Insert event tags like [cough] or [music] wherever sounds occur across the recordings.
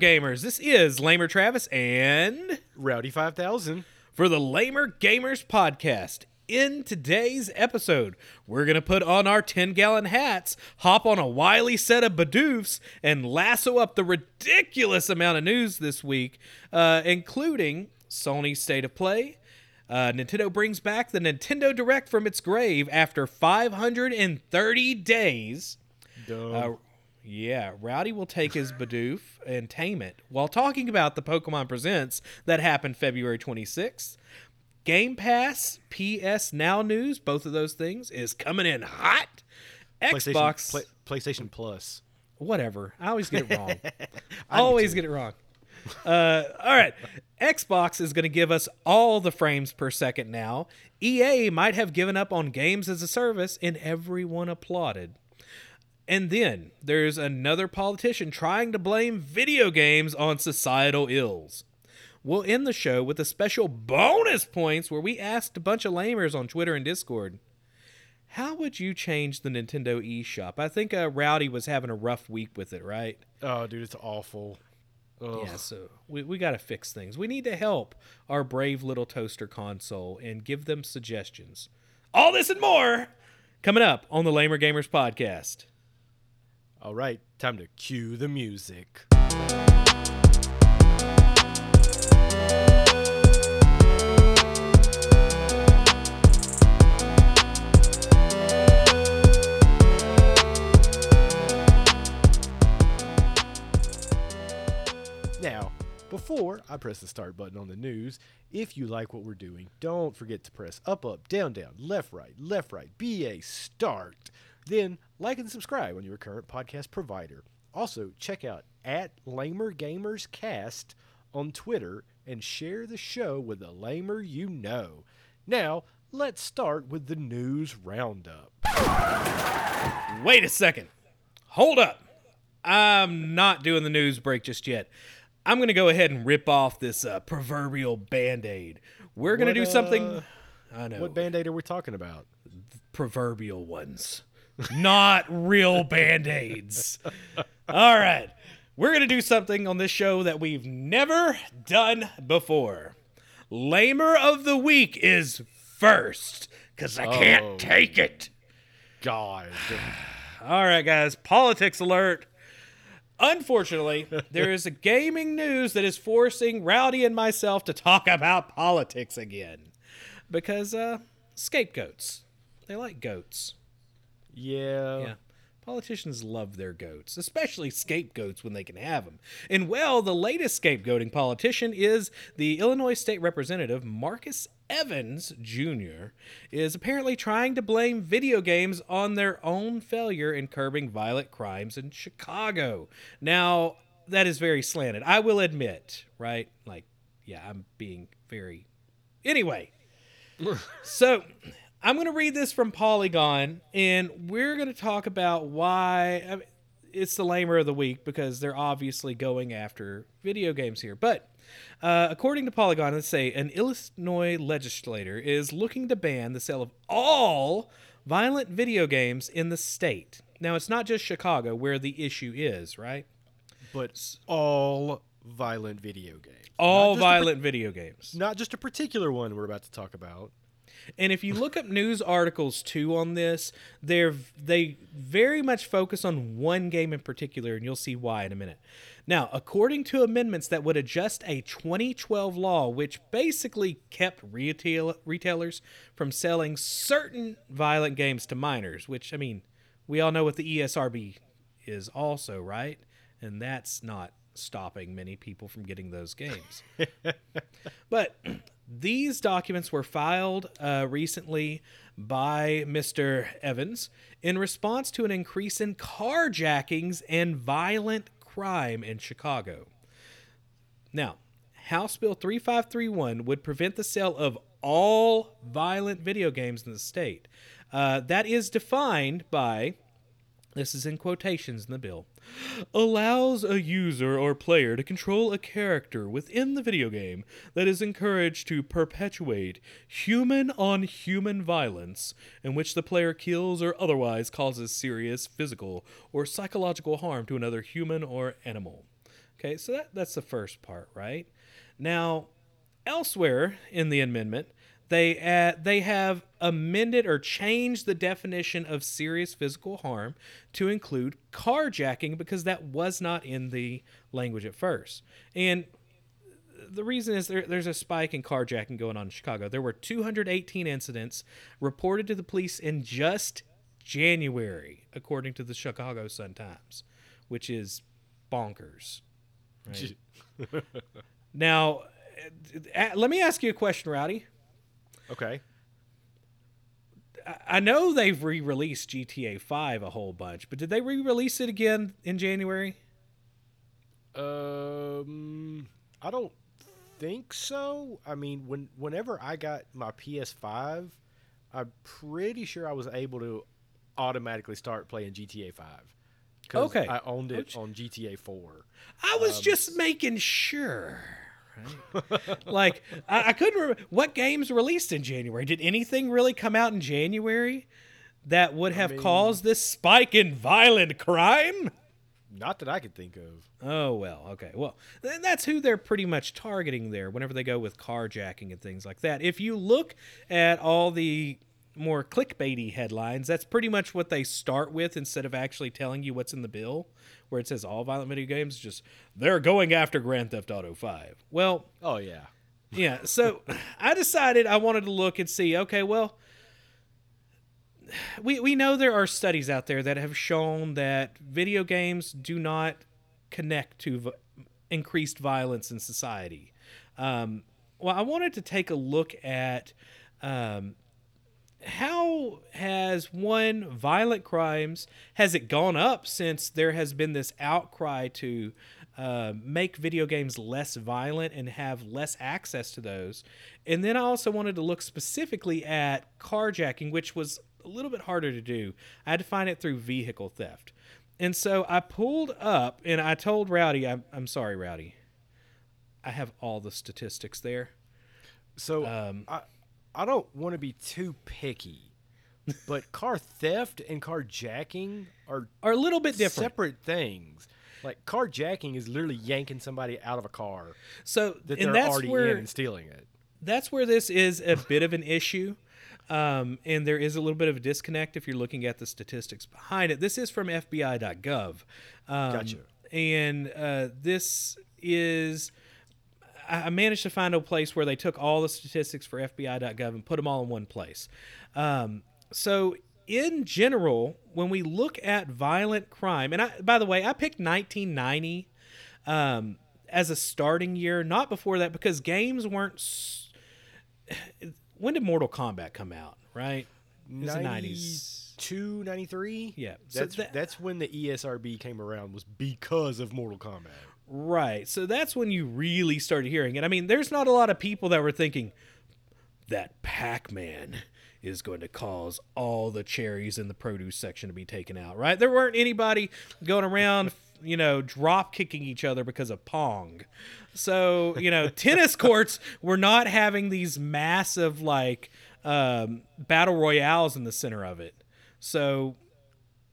Gamers. This is Lamer Travis and Rowdy 5000. for the Lamer Gamers podcast. In today's episode, we're going to put on our 10 gallon hats, hop on a wily set of Bidoofs, and lasso up the ridiculous amount of news this week, uh, including Sony's State of Play. Uh, Nintendo brings back the Nintendo Direct from its grave after 530 days. Uh, yeah, Rowdy will take his Bidoof and tame it while talking about the Pokemon Presents that happened February 26th. Game Pass, PS Now news, both of those things is coming in hot. PlayStation, Xbox, Play- PlayStation Plus. whatever. I always get it [laughs] wrong. I always get it wrong. Uh, all right. Xbox is going to give us all the frames per second now. EA might have given up on games as a service, and everyone applauded. And then there's another politician trying to blame video games on societal ills. We'll end the show with a special bonus points where we asked a bunch of lamers on Twitter and Discord. How would you change the Nintendo eShop? I think uh, Rowdy was having a rough week with it, right? Oh, dude, it's awful. Ugh. Yeah, so we, we got to fix things. We need to help our brave little toaster console and give them suggestions. All this and more coming up on the Lamer Gamers podcast. All right, time to cue the music. Now, before I press the start button on the news, if you like what we're doing, don't forget to press up, up, down, down, left, right, left, right, BA, start. Then like and subscribe on your current podcast provider. Also, check out at Lamer Gamers Cast on Twitter and share the show with a lamer you know. Now, let's start with the news roundup. Wait a second. Hold up. I'm not doing the news break just yet. I'm going to go ahead and rip off this uh, proverbial band aid. We're going to do something. uh, I know. What band aid are we talking about? proverbial ones, not real band aids. All right. We're going to do something on this show that we've never done before. Lamer of the Week is first because I can't Oh. take it. God. All right, guys, politics alert. Unfortunately, there is a gaming news that is forcing Rowdy and myself to talk about politics again. Because, uh, scapegoats. They like goats. Yeah. Yeah. Politicians love their goats, especially scapegoats when they can have them. And well, the latest scapegoating politician is the Illinois State Representative Marcus Evans Jr. is apparently trying to blame video games on their own failure in curbing violent crimes in Chicago. Now, that is very slanted. I will admit, right? Like, yeah, I'm being very Anyway, [laughs] so I'm going to read this from Polygon, and we're going to talk about why I mean, it's the lamer of the week because they're obviously going after video games here. But uh, according to Polygon, let's say an Illinois legislator is looking to ban the sale of all violent video games in the state. Now, it's not just Chicago where the issue is, right? But all violent video games. All Not just par- violent video games. not just a particular one we're about to talk about. And if you look up news articles too on this, they're they very much focus on one game in particular, and you'll see why in a minute. Now, according to amendments that would adjust a 2012 law, which basically kept retail retailers from selling certain violent games to minors, which I mean, we all know what the ESRB is also, right? And that's not stopping many people from getting those games. [laughs] But these documents were filed uh, recently by Mr. Evans in response to an increase in carjackings and violent crime in Chicago. Now, House Bill 3531 would prevent the sale of all violent video games in the state. Uh, that is defined by this is in quotations in the bill, allows a user or player to control a character within the video game that is encouraged to perpetuate human on human violence in which the player kills or otherwise causes serious physical or psychological harm to another human or animal. Okay, so that, that's the first part, right? Now, elsewhere in the amendment, they uh, they have amended or changed the definition of serious physical harm to include carjacking because that was not in the language at first. And the reason is there, there's a spike in carjacking going on in Chicago. There were 218 incidents reported to the police in just January, according to the Chicago Sun Times, which is bonkers. Right? [laughs] now, uh, let me ask you a question, Rowdy. Okay. I know they've re-released GTA 5 a whole bunch, but did they re-release it again in January? Um, I don't think so. I mean, when whenever I got my PS5, I'm pretty sure I was able to automatically start playing GTA 5. 'Cause Okay. I owned it on GTA 4. I was just making sure. Right? [laughs] like I, I couldn't remember what games released in January. Did anything really come out in January that would have mean- caused this spike in violent crime? Not that I could think of. Oh well, okay. Well, then that's who they're pretty much targeting there whenever they go with carjacking and things like that. If you look at all the more clickbaity headlines, that's pretty much what they start with instead of actually telling you what's in the bill, where it says all violent video games just they're going after Grand Theft Auto 5. Well, Oh yeah. yeah, so [laughs] I decided I wanted to look and see, okay, well, we, we know there are studies out there that have shown that video games do not connect to v- increased violence in society. Um, well, I wanted to take a look at um, how has one violent crimes has it gone up since there has been this outcry to uh, make video games less violent and have less access to those? And then i also wanted to look specifically at carjacking which was a little bit harder to do. I had to find it through vehicle theft. And so i pulled up and i told rowdy i'm, I'm sorry rowdy. I have all the statistics there. So Um, I I don't want to be too picky, but [laughs] car theft and carjacking are are a little bit different separate things. Like carjacking is literally yanking somebody out of a car so that and they're that's already where in and stealing it. that's where this is a bit of an issue. Um, and there is a little bit of a disconnect if you're looking at the statistics behind it. This is from FBI.gov. Um, Gotcha. And uh, this is. I managed to find a place where they took all the statistics for FBI.gov and put them all in one place. Um, so, in general, when we look at violent crime, and I, by the way, I picked 1990 um, as a starting year, not before that, because games weren't. s- [sighs] When did Mortal Kombat come out? Right, it was the 90s. 92, 93? Yeah, so That's, that- that's when the ESRB came around was because of Mortal Kombat. Right. So that's when you really started hearing it. I mean, there's not a lot of people that were thinking that Pac Man is going to cause all the cherries in the produce section to be taken out, right? There weren't anybody going around, [laughs] you know, drop kicking each other because of Pong. So, you know, tennis [laughs] courts were not having these massive, like, um, battle royales in the center of it. So,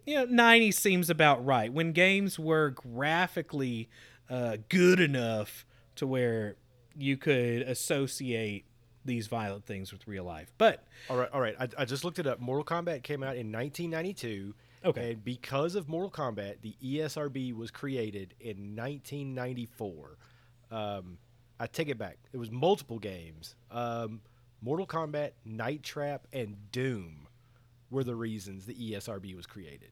you know, 90 seems about right. When games were graphically uh, good enough to where you could associate these violent things with real life. But All right, all right. I, I just looked it up. Mortal Kombat came out in 1992. Okay. And because of Mortal Kombat, the ESRB was created in 1994. Um, I take it back. It was multiple games. Um, Mortal Kombat, Night Trap, and Doom were the reasons the ESRB was created.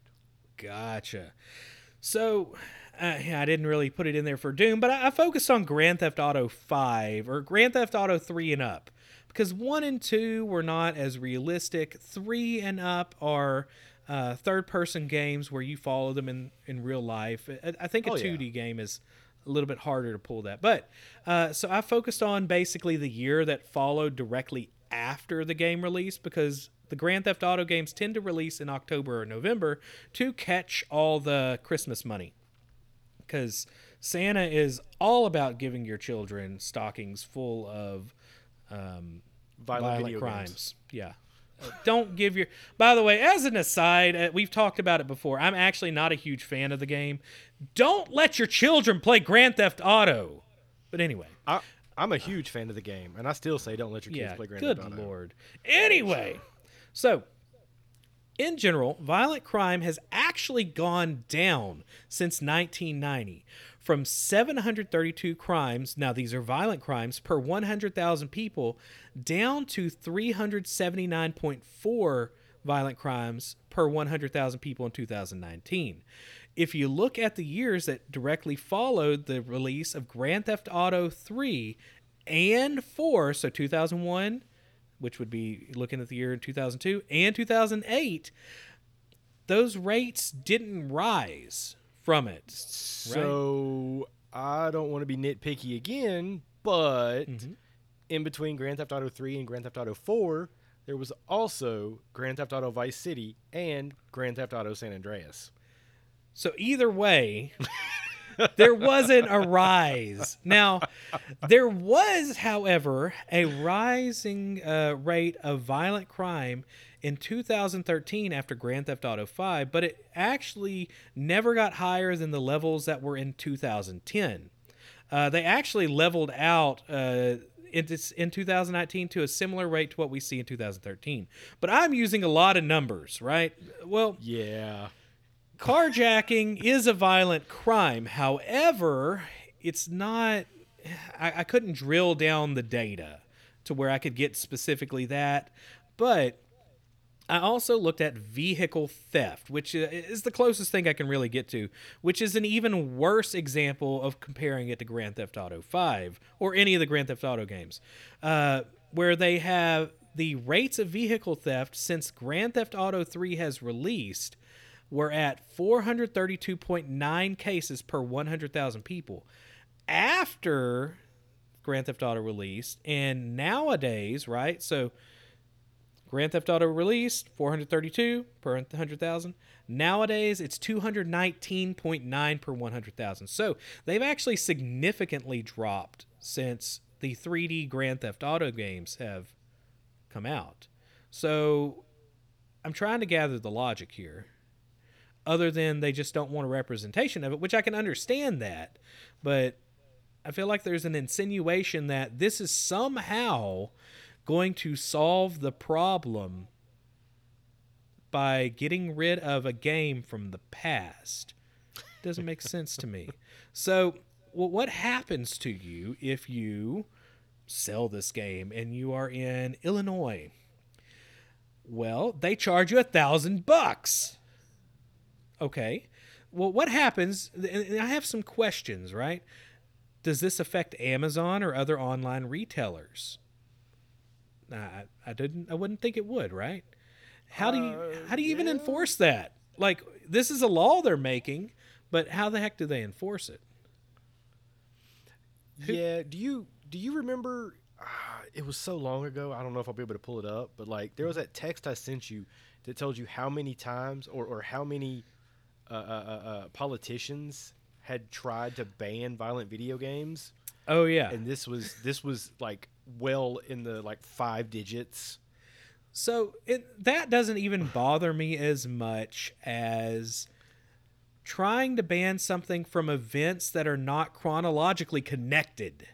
Gotcha. So, uh, yeah, I didn't really put it in there for Doom, but I, I focused on Grand Theft Auto 5 or Grand Theft Auto 3 and up because 1 and 2 were not as realistic. 3 and up are uh, third person games where you follow them in, in real life. I, I think a Oh, 2D game is a little bit harder to pull that. But uh, so I focused on basically the year that followed directly after the game release because the Grand Theft Auto games tend to release in October or November to catch all the Christmas money. Because Santa is all about giving your children stockings full of um, Violent violent, video crimes. games. Yeah. Don't give your. By the way, as an aside, uh, we've talked about it before. I'm actually not a huge fan of the game. Don't let your children play Grand Theft Auto. But anyway, I, I'm a huge fan of the game, and I still say don't let your kids yeah. play Grand Theft Auto. Good lord. Anyway, so in general, violent crime has actually gone down since 1990 from 732 crimes, now these are violent crimes, per 100,000 people, down to 379.4 violent crimes per 100,000 people in 2019. If you look at the years that directly followed the release of Grand Theft Auto 3 and 4, so 2001, which would be looking at the year in 2002, and 2008, those rates didn't rise from it. So I don't want to be nitpicky again, but Mm-hmm. in between Grand Theft Auto 3 and Grand Theft Auto 4, there was also Grand Theft Auto Vice City and Grand Theft Auto San Andreas. So either way, there wasn't a rise. Now, there was, however, a rising uh, rate of violent crime in 2013 after Grand Theft Auto 5, but it actually never got higher than the levels that were in 2010. Uh, they actually leveled out uh, in, in 2019 to a similar rate to what we see in 2013. But I'm using a lot of numbers, right? Well, Yeah. carjacking is a violent crime. However, it's not. I, I couldn't drill down the data to where I could get specifically that, but I also looked at vehicle theft, which uh, is the closest thing I can really get to, which is an even worse example of comparing it to Grand Theft Auto 5 or any of the Grand Theft Auto games, uh, where they have the rates of vehicle theft since Grand Theft Auto 3 has released were at 432.9 cases per 100,000 people. After Grand Theft Auto released, and nowadays, right? So Grand Theft Auto released 432 per 100,000. Nowadays, it's 219.9 per 100,000. So they've actually significantly dropped since the 3D Grand Theft Auto games have come out. So I'm trying to gather the logic here. Other than they just don't want a representation of it, which I can understand that. But I feel like there's an insinuation that this is somehow going to solve the problem by getting rid of a game from the past. Doesn't make sense to me. So, well, what happens to you if you sell this game and you are in Illinois? Well, they charge you a thousand bucks. Okay. Well, what happens? And I have some questions, right? Does this affect Amazon or other online retailers? I, I didn't. I wouldn't think it would, right? How do you how do you even enforce that? Like this is a law they're making, but how the heck do they enforce it? Yeah. Do you do you remember? Uh, it was so long ago. I don't know if I'll be able to pull it up, but like there was that text I sent you that told you how many times or or how many uh, uh, uh, uh, politicians had tried to ban violent video games, Oh yeah. and this was this was like well in the like five digits. So it, that doesn't even bother me as much as trying to ban something from events that are not chronologically connected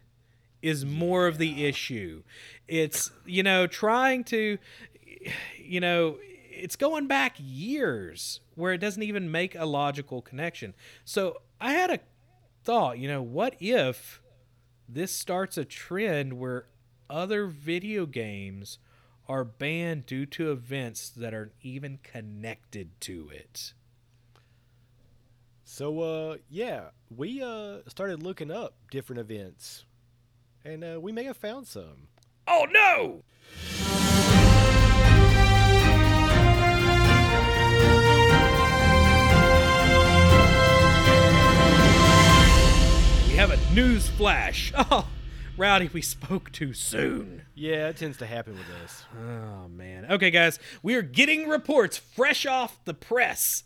is more of the issue. It's, you know, trying to, you know, it's going back years where it doesn't even make a logical connection. So I had a thought, you know, what if this starts a trend where other video games are banned due to events that are even connected to it. So uh yeah, we uh started looking up different events, and uh, we may have found some. Oh no! Have a news flash. [laughs] Oh, Rowdy, we spoke too soon. Yeah, it tends to happen with us. Oh man. Okay, guys, we are getting reports fresh off the press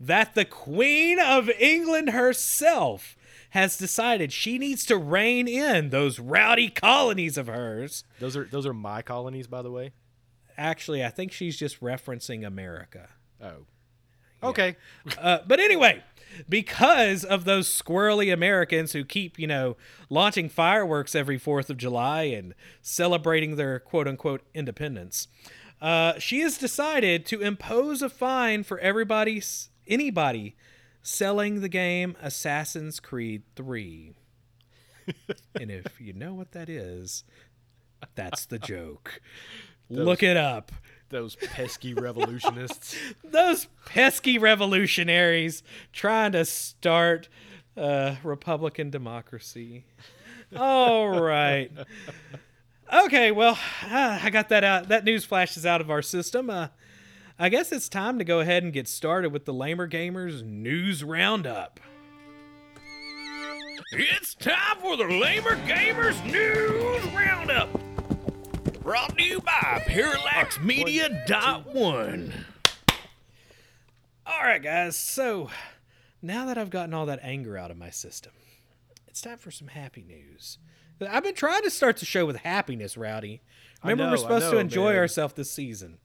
that the Queen of England herself has decided she needs to rein in those rowdy colonies of hers. Those are those are my colonies, by the way. actually, I think she's just referencing America. Oh. Okay. Uh, but anyway, because of those squirrely Americans who keep, you know, launching fireworks every 4th of July and celebrating their quote unquote independence, uh, she has decided to impose a fine for everybody, anybody selling the game Assassin's Creed 3. and if you know what that is, that's the joke. [laughs] Look it up. Those pesky revolutionists. [laughs] Those pesky revolutionaries trying to start uh, Republican democracy. All right. Okay, well, uh, I got that out. That news flashes out of our system. Uh, I guess it's time to go ahead and get started with the Lamer Gamers News Roundup. It's time for the Lamer Gamers News Roundup. Brought to you by ParallaxMedia.one. All right, guys. So now that I've gotten all that anger out of my system, it's time for some happy news. I've been trying to start the show with happiness, Rowdy. Remember, know, we're supposed to enjoy man. ourselves this season.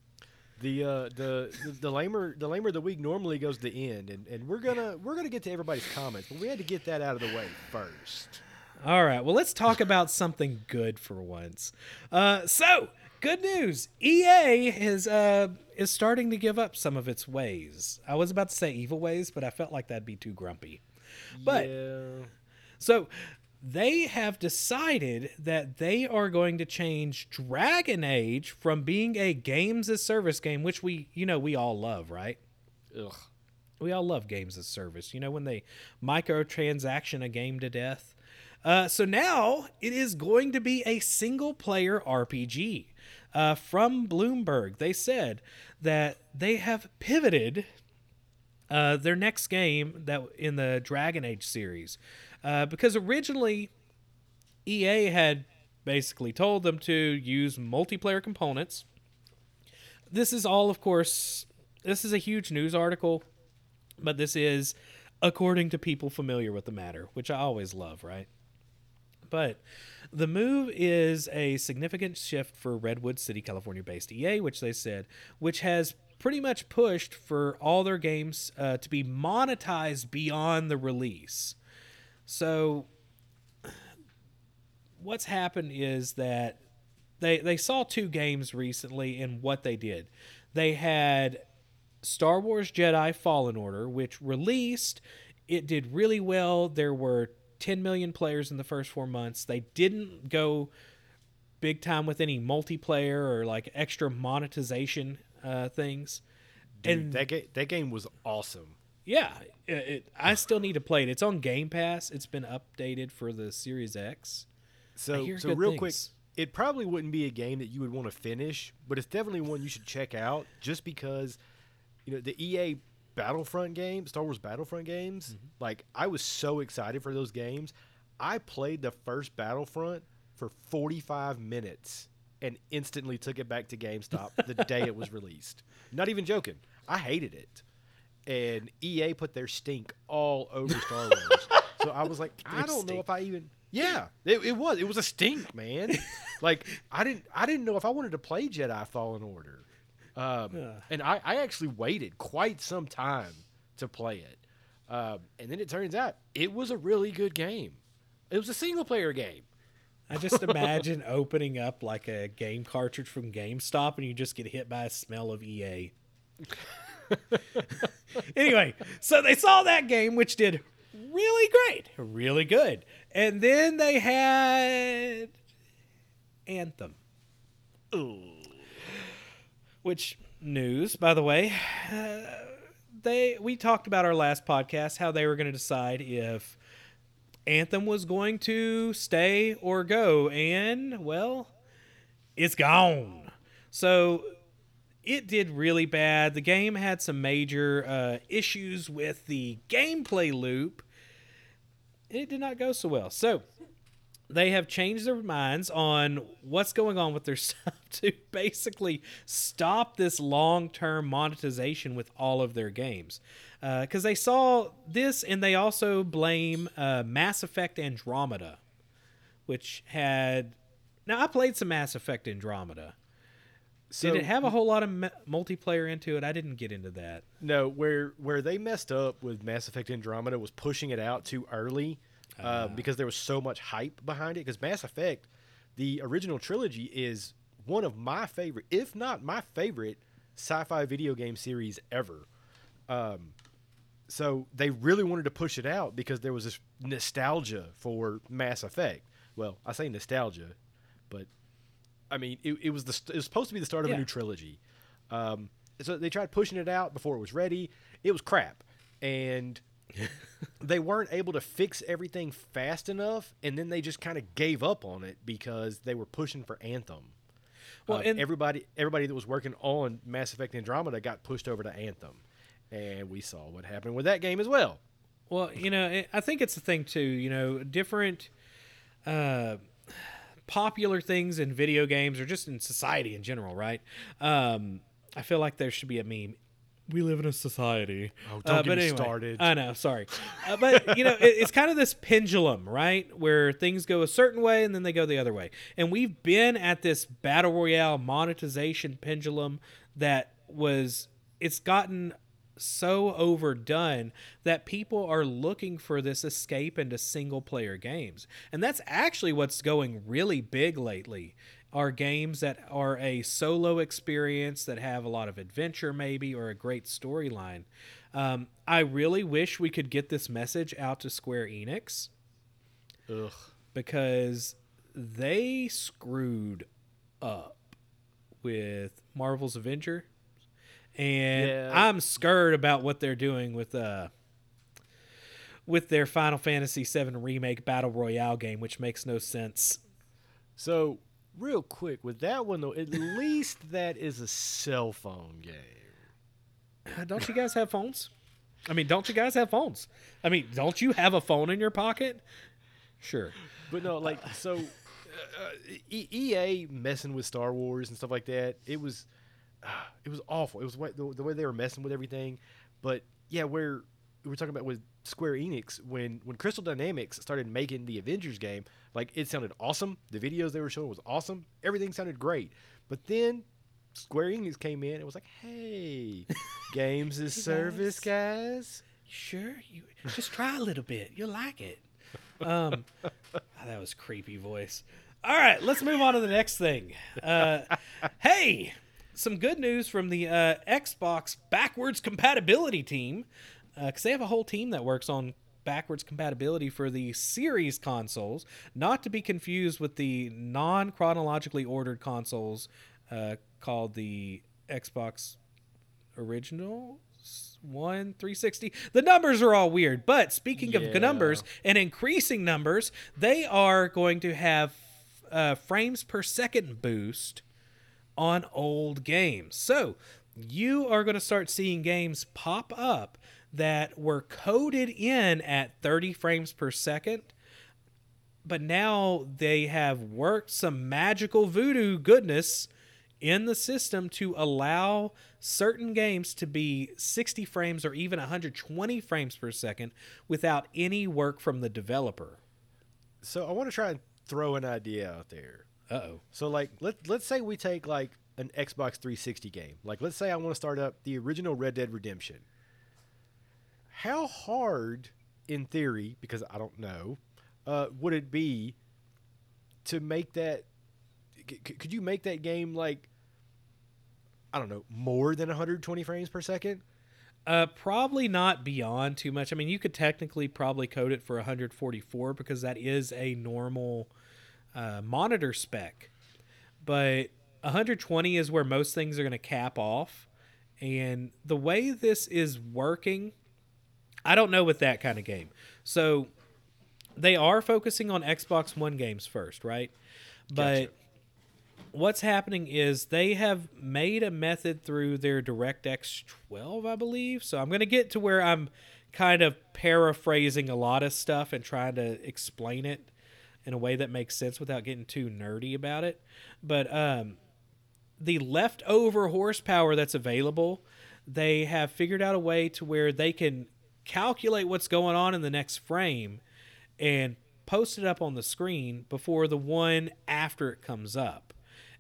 The uh the the, lamer the lamer of the week normally goes to the end and, and we're gonna we're gonna get to everybody's comments, but we had to get that out of the way first. All right. Well, let's talk about something good for once. Uh, so, good news: EA is uh, is starting to give up some of its ways. I was about to say evil ways, but I felt like that'd be too grumpy. But yeah. so they have decided that they are going to change Dragon Age from being a games as service game, which we you know we all love, right? Ugh. We all love games as service. You know when they microtransaction a game to death. Uh, so now it is going to be a single player RPG. Uh, from Bloomberg, they said that they have pivoted uh, their next game that in the Dragon Age series, uh, because originally EA had basically told them to use multiplayer components. This is all, of course, this is a huge news article, but this is according to people familiar with the matter, which I always love, right? But the move is a significant shift for Redwood City, California based EA, which they said, which has pretty much pushed for all their games uh, to be monetized beyond the release. So, what's happened is that they, they saw two games recently and what they did. They had Star Wars Jedi Fallen Order, which released. It did really well. There were 10 million players in the first four months. They didn't go big time with any multiplayer or like extra monetization uh, things. Dude, and that ga- that game was awesome. yeah, it, it, I still need to play it. It's on Game Pass. It's been updated for the Series X. So so real quick, it probably wouldn't be a game that you would want to finish, but it's definitely one you should check out just because you know the EA Battlefront game, Star Wars Battlefront games, Mm-hmm. like I was so excited for those games. I played the first Battlefront for 45 minutes and instantly took it back to GameStop the day it was [laughs] released. Not even joking. I hated it. And EA put their stink all over Star Wars. [laughs] so I was like, I don't know if I even Yeah, it, it was. It was a stink, man. [laughs] like I didn't I didn't know if I wanted to play Jedi Fallen Order. Um, Yeah. and I, I actually waited quite some time to play it. Um, and then it turns out it was a really good game. It was a single player game. I just imagine [laughs] opening up like a game cartridge from GameStop and you just get hit by a smell of EA. [laughs] anyway, so they saw that game, which did really great, really good. And then they had Anthem. Which news, by the way, uh, [sighs] they we talked about our last podcast how they were going to decide if Anthem was going to stay or go, and well, it's gone. So it did really bad. The game had some major uh, issues with the gameplay loop. It did not go so well. So they have changed their minds on what's going on with their [laughs] stuff to basically stop this long-term monetization with all of their games because they saw this and they also blame uh, mass effect andromeda which had now i played some mass effect andromeda So Did it have a whole lot of m- multiplayer into it? I didn't get into that. No, where where they messed up with Mass Effect Andromeda was pushing it out too early uh, because there was so much hype behind it. Because Mass Effect, the original trilogy, is one of my favorite, if not my favorite, sci-fi video game series ever. Um, so they really wanted to push it out because there was this nostalgia for Mass Effect. Well, I say nostalgia, but I mean it, it was the it was supposed to be the start of Yeah. a new trilogy. Um, so they tried pushing it out before it was ready. It was crap, and [laughs] they weren't able to fix everything fast enough, and then they just kind of gave up on it because they were pushing for Anthem. Well, Uh, and- everybody everybody that was working on Mass Effect Andromeda got pushed over to Anthem, and we saw what happened with that game as well. Well, you know, I- think it's the thing too. You know, different uh, popular things in video games or just in society in general, right? Um, I feel like there should be a meme. We live in a society. Oh, don't Uh, get me anyway, started. I know, sorry, uh, but you know, it, it's kind of this pendulum, right, where things go a certain way and then they go the other way. And we've been at this battle royale monetization pendulum that was it's gotten so overdone that people are looking for this escape into single player games. And that's actually what's going really big lately. Are games that are a solo experience that have a lot of adventure, maybe, or a great storyline. Um, I really wish we could get this message out to Square Enix Ugh. because they screwed up with Marvel's Avenger, and Yeah. I'm scared about what they're doing with uh with their Final Fantasy VII remake battle royale game, which makes no sense. So real quick with that one though, at least that is a cell phone game. Uh, Don't you guys have phones? I mean, don't you guys have phones? I mean, don't you have a phone in your pocket? Sure. But no, like so, uh, E- EA messing with Star Wars and stuff like that. It was, uh, it was awful. It was what, the, the way they were messing with everything. But yeah, where we were talking about with Square Enix when when Crystal Dynamics started making the Avengers game, like it sounded awesome. The videos they were showing was awesome. Everything sounded great. But then Square Enix came in and was like, "Hey, [laughs] games as service, guys." Sure, you just try a little bit. You'll like it. Um, [laughs] that was creepy voice. All right, let's move on to the next thing. Uh, hey, some good news from the uh, Xbox backwards compatibility team, because they have a whole team that works on backwards compatibility for the series consoles, not to be confused with the non chronologically ordered consoles uh, called the Xbox original one 360 the numbers are all weird but speaking of numbers and increasing numbers they are going to have uh, frames per second boost on old games. So you are going to start seeing games pop up that were coded in at 30 frames per second but now they have worked some magical voodoo goodness in the system to allow certain games to be 60 frames or even 120 frames per second without any work from the developer. So I want to try and throw an idea out there. Uh oh. So like let let's say we take like an Xbox 360 game. Like let's say I want to start up the original Red Dead Redemption. How hard in theory, because I don't know, uh, would it be to make that c- could you make that game like I don't know, more than 120 frames per second? Uh, probably not beyond too much. I mean, you could technically probably code it for 144 because that is a normal uh, monitor spec. But 120 is where most things are going to cap off. And the way this is working, I don't know with that kind of game. So they are focusing on Xbox One games first, right? But Gotcha. what's happening is they have made a method through their DirectX 12, I believe. So I'm going to get to where I'm kind of paraphrasing a lot of stuff and trying to explain it in a way that makes sense without getting too nerdy about it. But um, the leftover horsepower that's available, they have figured out a way to where they can calculate what's going on in the next frame and post it up on the screen before the one after it comes up.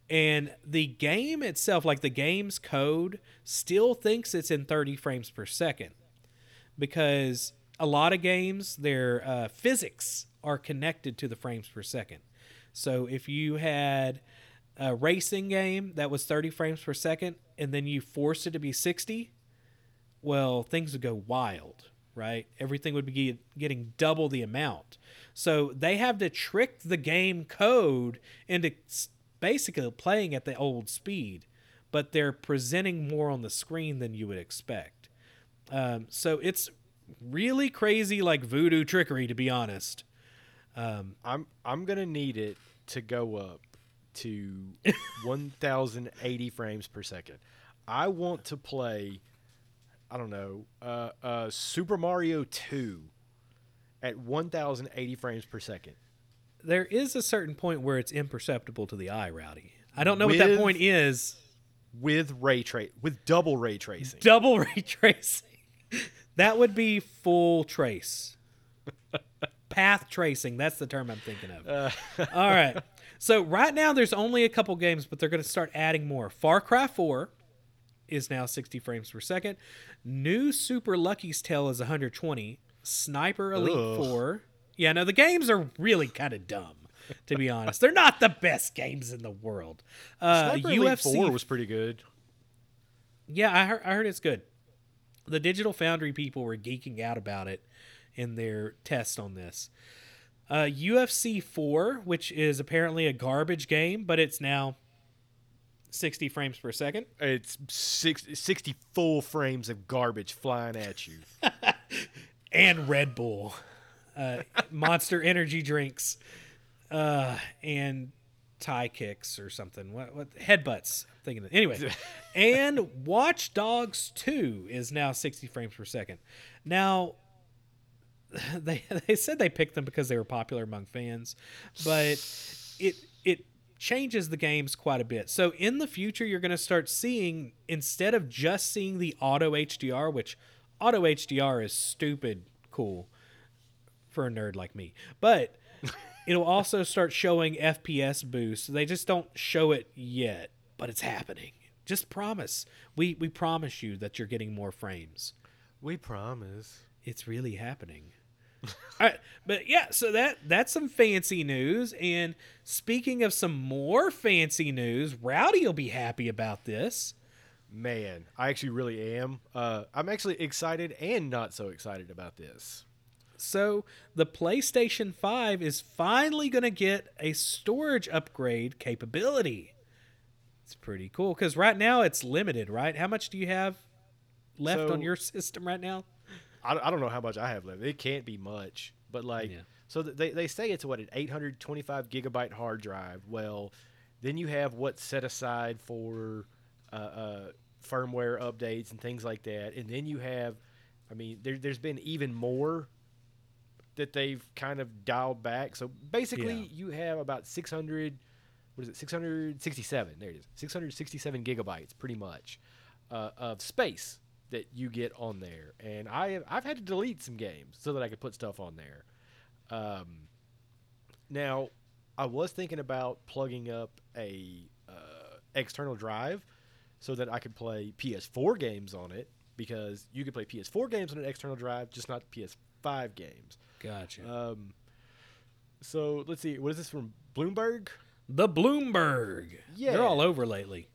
And the game itself, like the game's code, still thinks it's in 30 frames per second because a lot of games, their uh, physics are connected to the frames per second. So if you had a racing game that was 30 frames per second and then you forced it to be 60, well, things would go wild, right? Everything would be getting double the amount. So they have to trick the game code into basically playing at the old speed, but they're presenting more on the screen than you would expect. Um, so it's really crazy, like voodoo trickery, to be honest. Um, I'm I'm gonna need it to go up to [laughs] 1080 frames per second. I want to play I don't know, uh, uh, Super Mario 2 at 1080 frames per second. There is a certain point where it's imperceptible to the eye, Rowdy. I don't know with, what that point is. With ray trace, with double ray tracing. Double [laughs] ray tracing. that would be full trace. [laughs] Path tracing. That's the term I'm thinking of. Uh. All right. So right now there's only a couple games, but they're going to start adding more. Far Cry 4 is now 60 frames per second. New Super Lucky's Tale is 120. Sniper Elite Ugh. 4. Yeah, no, the games are really kind of dumb, to be honest. They're not the best games in the world. Uh, Sniper UFC Elite 4 was pretty good. Yeah, I heard, I heard it's good. The Digital Foundry people were geeking out about it in their test on this. Uh, UFC 4, which is apparently a garbage game, but it's now 60 frames per second. It's six, 60 full frames of garbage flying at you. [laughs] and Red Bull, uh, [laughs] Monster Energy drinks, uh, and tie kicks or something. What, what headbutts? I'm thinking. Of, anyway, [laughs] and Watch Dogs 2 is now 60 frames per second. Now, they they said they picked them because they were popular among fans, but it it changes the games quite a bit. So in the future, you're going to start seeing instead of just seeing the auto HDR, which auto HDR is stupid cool for a nerd like me, but [laughs] it'll also start showing FPS boosts. They just don't show it yet, but it's happening. Just promise. We we promise you that you're getting more frames. We promise. It's really happening. All right, but yeah, so that that's some fancy news. And speaking of some more fancy news, Rowdy will be happy about this. Man, I actually really am. Uh, I'm actually excited and not so excited about this. So the PlayStation 5 is finally going to get a storage upgrade capability. It's pretty cool because right now it's limited, right? How much do you have left so, on your [laughs] system right now? I, I don't know how much I have left. It can't be much, but like, yeah. so they they say it's what an 825 gigabyte hard drive. Well, then you have what's set aside for uh, uh, firmware updates and things like that, and then you have, I mean, there, there's been even more that they've kind of dialed back. So basically, yeah. you have about 600. What is it? 667. There it is. 667 gigabytes, pretty much, uh, of space that you get on there. And I have, I've had to delete some games so that I could put stuff on there. Um, now, I was thinking about plugging up a uh, external drive so that I could play PS4 games on it because you could play PS4 games on an external drive, just not PS5 games. Gotcha. Um, so let's see. What is this from Bloomberg? The Bloomberg. Yeah, they're all over lately.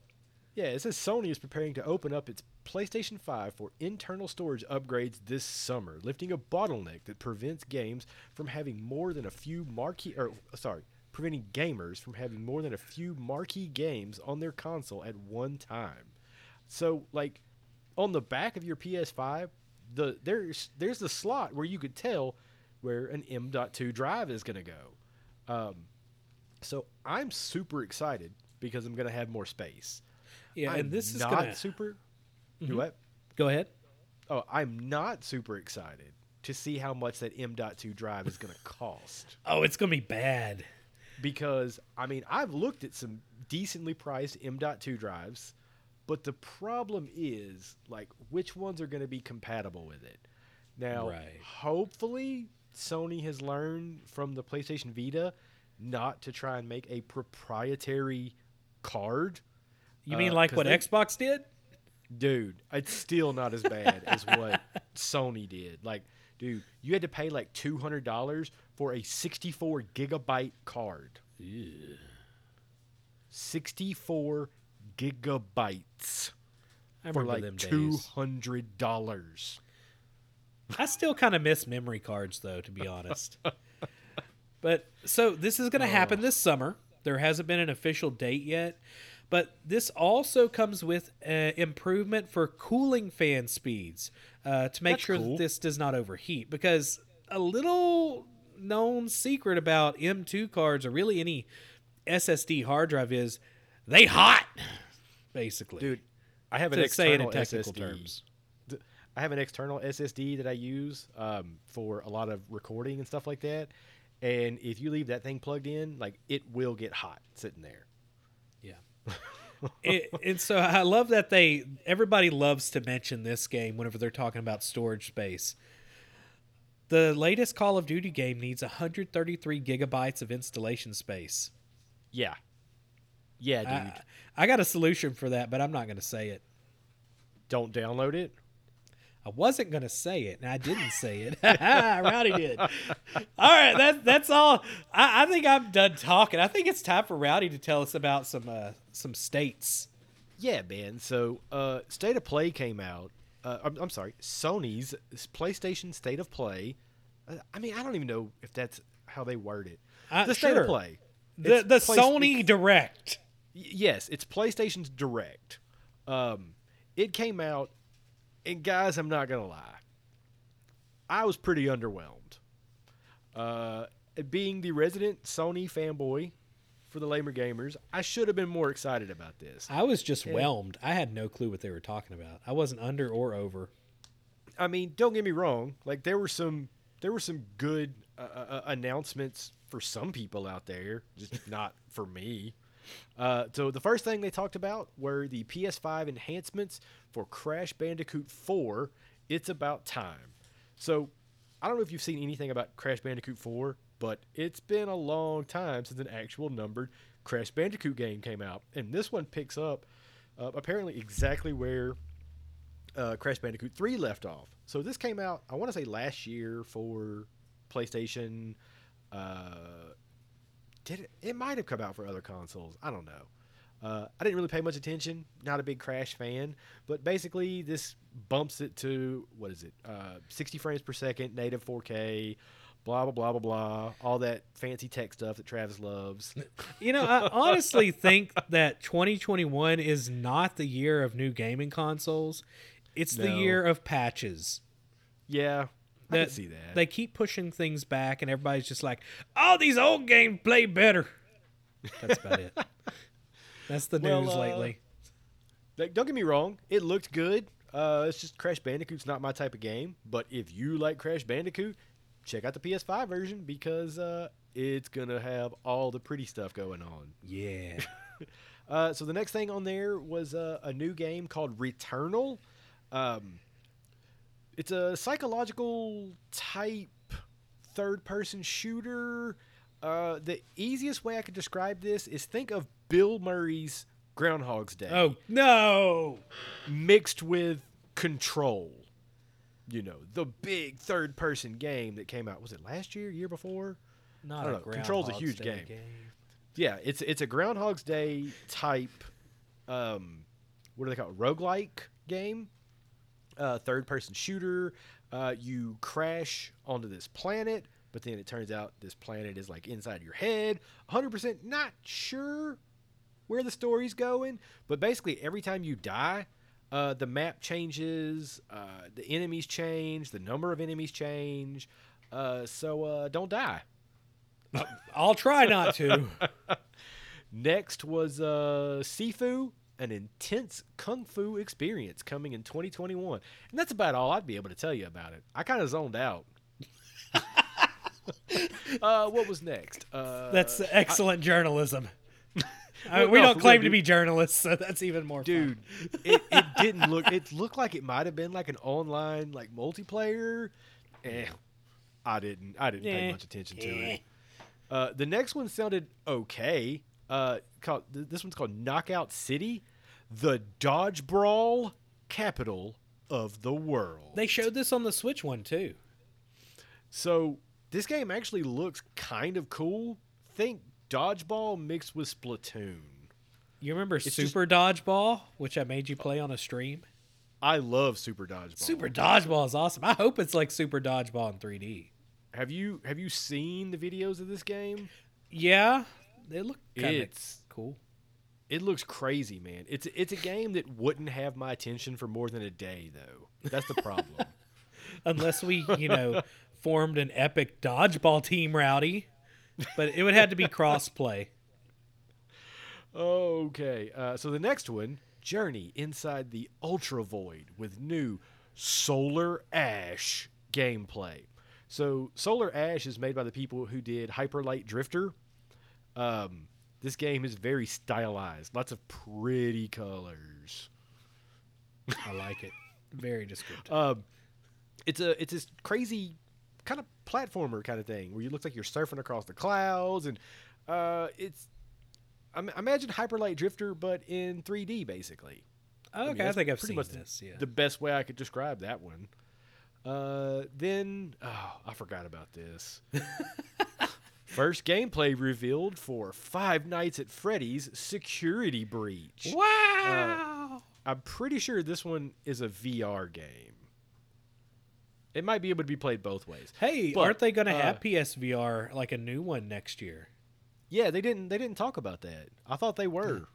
Yeah, it says Sony is preparing to open up its PlayStation 5 for internal storage upgrades this summer, lifting a bottleneck that prevents games from having more than a few marquee or sorry, preventing gamers from having more than a few marquee games on their console at one time. So, like on the back of your PS5, the there's there's the slot where you could tell where an M.2 drive is going to go. Um, so I'm super excited because I'm going to have more space. Yeah, I'm and this is not gonna... super Mm-hmm. What? Go ahead. Oh, I'm not super excited to see how much that M.2 drive is going to cost. [laughs] oh, it's going to be bad. Because, I mean, I've looked at some decently priced M.2 drives, but the problem is, like, which ones are going to be compatible with it? Now, right. hopefully, Sony has learned from the PlayStation Vita not to try and make a proprietary card. You mean Uh, like what they- Xbox did? Dude, it's still not as bad as what Sony did. Like, dude, you had to pay like two hundred dollars for a sixty-four gigabyte card. Sixty-four gigabytes I for like two hundred dollars. I still kind of miss memory cards, though, to be honest. [laughs] but so this is going to oh. happen this summer. There hasn't been an official date yet, but this also comes with uh, improvement for cooling fan speeds uh, to make That's sure cool. that this does not overheat. Because a little known secret about M2 cards or really any SSD hard drive is they hot, basically. Dude, I have an to say it in external technical SSD. terms. I have an external SSD that I use um, for a lot of recording and stuff like that. And if you leave that thing plugged in, like it will get hot sitting there. It, and so I love that they everybody loves to mention this game whenever they're talking about storage space. The latest Call of Duty game needs 133 gigabytes of installation space. Yeah. Yeah, dude. I, I got a solution for that, but I'm not going to say it. Don't download it. I wasn't going to say it, and I didn't say it. [laughs] Rowdy did. All right, that, that's all. I, I think I'm done talking. I think it's time for Rowdy to tell us about some uh, some states. Yeah, Ben. So, uh, State of Play came out. Uh, I'm, I'm sorry, Sony's PlayStation State of Play. Uh, I mean, I don't even know if that's how they word it. Uh, the State sure. of Play. The the Play- Sony Direct. Yes, it's PlayStation's Direct. Um, it came out, and guys, I'm not gonna lie, I was pretty underwhelmed. Uh, being the resident Sony fanboy for the Lamer Gamers, I should have been more excited about this. I was just whelmed. I had no clue what they were talking about. I wasn't under or over. I mean, don't get me wrong. Like there were some there were some good uh, uh, announcements for some people out there, just [laughs] not for me. Uh, so the first thing they talked about were the PS5 enhancements for Crash Bandicoot 4. It's about time. So I don't know if you've seen anything about Crash Bandicoot 4, but it's been a long time since an actual numbered Crash Bandicoot game came out, and this one picks up uh, apparently exactly where uh, Crash Bandicoot 3 left off. So this came out, I want to say last year for PlayStation. Uh, did it? It might have come out for other consoles. I don't know. Uh, I didn't really pay much attention. Not a big Crash fan, but basically this bumps it to what is it? Uh, 60 frames per second, native 4K, blah blah blah blah blah. All that fancy tech stuff that Travis loves. [laughs] You know, I honestly think that 2021 is not the year of new gaming consoles. It's the year of patches. Yeah, That see that. They keep pushing things back, and everybody's just like, "Oh, these old games play better." That's about it. [laughs] That's the Well, news uh, lately. Like, don't get me wrong, it looked good. Uh, it's just Crash Bandicoot's not my type of game. But if you like Crash Bandicoot, check out the PS5 version because uh, it's gonna have all the pretty stuff going on. Yeah. [laughs] Uh, so the next thing on there was uh, a new game called Returnal. Um, it's a psychological type third-person shooter. Uh, the easiest way I could describe this is think of Bill Murray's Groundhog's Day oh no. mixed with Control. You know, the big third person game that came out. Was it last year, year before? Not I know. Control's a huge Day game. Yeah, it's it's a Groundhog's Day type um what do they call it? Roguelike game. Uh third person shooter. Uh you crash onto this planet, but then it turns out this planet is like inside your head. 100% not sure where the story's going, but basically every time you die, uh, the map changes, uh, the enemies change, the number of enemies change. Uh, so uh, don't die. I'll try not to. [laughs] Next was uh, Sifu, an intense kung fu experience coming in 2021, and that's about all I'd be able to tell you about it. I kind of zoned out. [laughs] uh, what was next? Uh, That's excellent journalism. [laughs] I mean, we no, don't claim real, to be journalists, so that's even more fun. dude it, it didn't look it looked like it might have been like an online like multiplayer eh, i didn't i didn't pay Eh. much attention to Eh. it uh, the next one sounded okay Uh, called this one's called Knockout City, the dodge brawl capital of the world. They showed this on the Switch one too. So this game actually looks kind of cool. Think dodgeball mixed with Splatoon. You remember just- Super Dodgeball, which I made you play on a stream? I love Super Dodgeball. Super Dodgeball is awesome. I hope it's like Super Dodgeball in 3D. Have you have you seen the videos of this game? Yeah, they look kind of cool. It looks crazy, man. It's it's a game that wouldn't have my attention for more than a day, though. That's the problem. [laughs] Unless we, you know, formed an epic dodgeball team, Rowdy. But it would have to be cross-play. okay, uh, so the next one, Journey inside the Ultra Void with new Solar Ash gameplay. So Solar Ash is made by the people who did Hyper Light Drifter. Um, this game is very stylized, lots of pretty colors. I like it. Very descriptive. Um, it's a it's this crazy kind of platformer kind of thing where you look like you're surfing across the clouds, and uh, it's I imagine Hyper Light Drifter, but in 3D basically. okay, I, that's think I've pretty seen much this. Yeah. The best way I could describe that one. Uh, then oh, I forgot about this. [laughs] First gameplay revealed for Five Nights at Freddy's Security Breach. wow. I'm pretty sure this one is a VR game. It might be able to be played both ways. hey, but, aren't they going to uh, have PSVR like a new one next year? Yeah, they didn't. They didn't talk about that. I thought they were.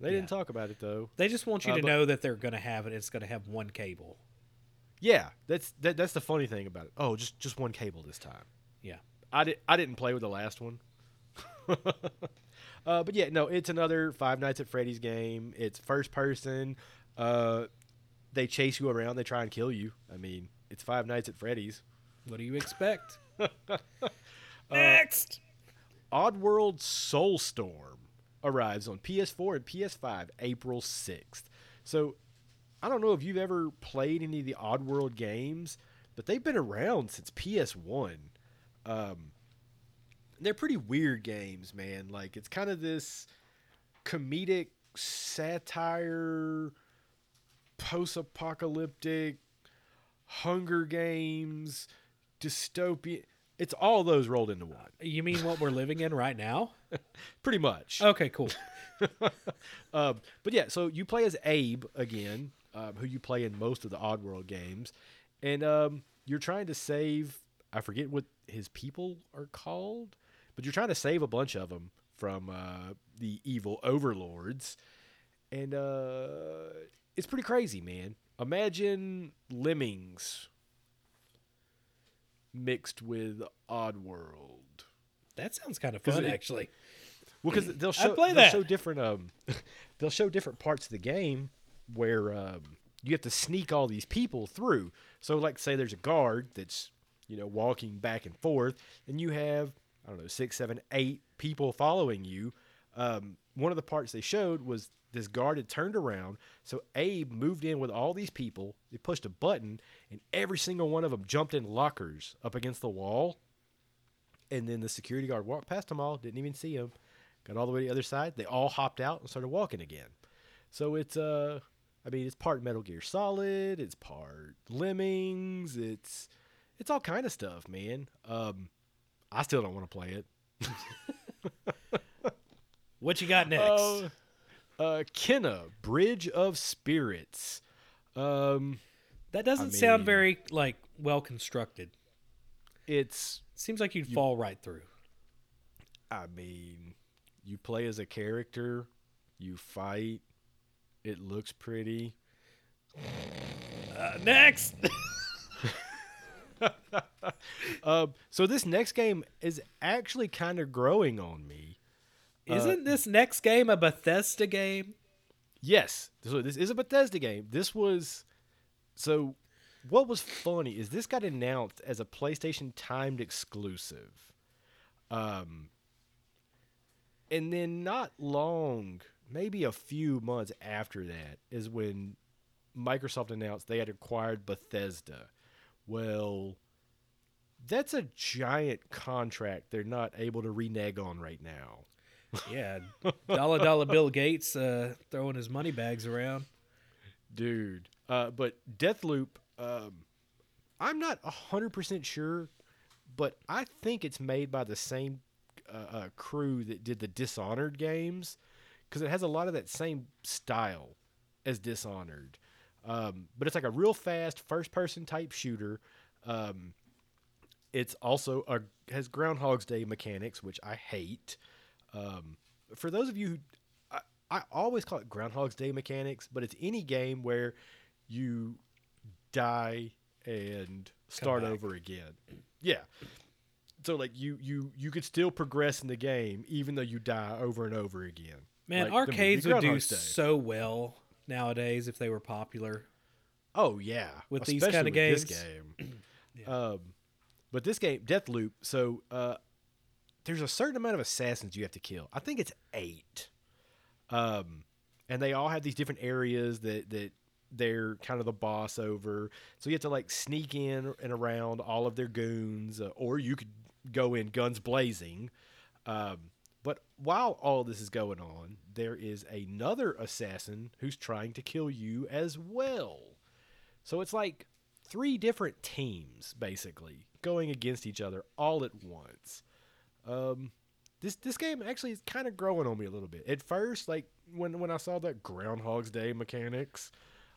They didn't talk about it though. They just want you Uh, to but- know that they're going to have it. It's going to have one cable. Yeah, that's that, that's the funny thing about it. Oh, just just one cable this time. Yeah. I did. I didn't play with the last one. [laughs] uh, but yeah, no, it's another Five Nights at Freddy's game. It's first person. Uh, they chase you around. They try and kill you. I mean, it's Five Nights at Freddy's. What do you expect? [laughs] Uh, Next. Oddworld Soulstorm arrives on PS4 and PS5 April 6th. So, I don't know if you've ever played any of the Oddworld games, but they've been around since PS1. Um, they're pretty weird games, man. Like, it's kind of this comedic satire, post apocalyptic, Hunger Games, dystopian. It's all those rolled into one, [laughs] You mean what we're living in right now? [laughs] pretty much. Okay, cool. [laughs] Um, but yeah, so you play as Abe again, um, who you play in most of the Oddworld games, and um, you're trying to save. I forget what his people are called, but you're trying to save a bunch of them from uh, the evil overlords, and uh, it's pretty crazy, man. Imagine lemmings mixed with Oddworld. That sounds kind of fun, it- actually. Well, because they'll show play they'll that. show different um, [laughs] they'll show different parts of the game where um, you have to sneak all these people through. So, like, say there's a guard that's you know walking back and forth, and you have I don't know six, seven, eight people following you. Um, one of the parts they showed was this guard had turned around, so Abe moved in with all these people. They pushed a button, and every single one of them jumped in lockers up against the wall. And then the security guard walked past them all, didn't even see them got all the way to the other side. They all hopped out and started walking again. So it's uh, I mean, it's part Metal Gear Solid, it's part Lemmings, it's it's all kind of stuff, man. Um, I still don't want to play it. [laughs] What you got next? Uh, uh, Kena Bridge of Spirits. Um, that doesn't I sound very like well constructed. it's Seems like you'd fall right through. I mean, you play as a character, you fight. It looks pretty. Uh, next. [laughs] [laughs] Um, so this next game is actually kind of growing on me. Isn't this next game a Bethesda game? Yes, so this is a Bethesda game. This was so. What was funny is this got announced as a PlayStation timed exclusive, um, and then not long, maybe a few months after that, is when Microsoft announced they had acquired Bethesda. Well, that's a giant contract they're not able to renege on right now. Yeah, dollar dollar Bill Gates uh, throwing his money bags around. dude. Uh, but Deathloop, um, I'm not hundred percent sure, but I think it's made by the same uh, uh, crew that did the Dishonored games, because it has a lot of that same style as Dishonored. Um, but it's like a real fast first-person type shooter. Um, it's also a, has Groundhog's Day mechanics, which I hate. Um, for those of you who, I, I always call it Groundhog's Day mechanics, but it's any game where you die and start over again. Yeah. So like you you you could still progress in the game even though you die over and over again. Man, Like the arcades would do Day. so well nowadays if they were popular. Oh yeah, With these kinda games. This game. [clears throat] um, but this game, Death Loop. So uh, there's a certain amount of assassins you have to kill. I think it's eight. Um, and they all have these different areas that that they're kind of the boss over. So you have to like sneak in and around all of their goons, uh, or you could go in guns blazing. Um, but while all this is going on, there is another assassin who's trying to kill you as well. So it's like three different teams basically going against each other all at once. Um, this this game actually is kind of growing on me a little bit. At first, like when when I saw that Groundhog's Day mechanics,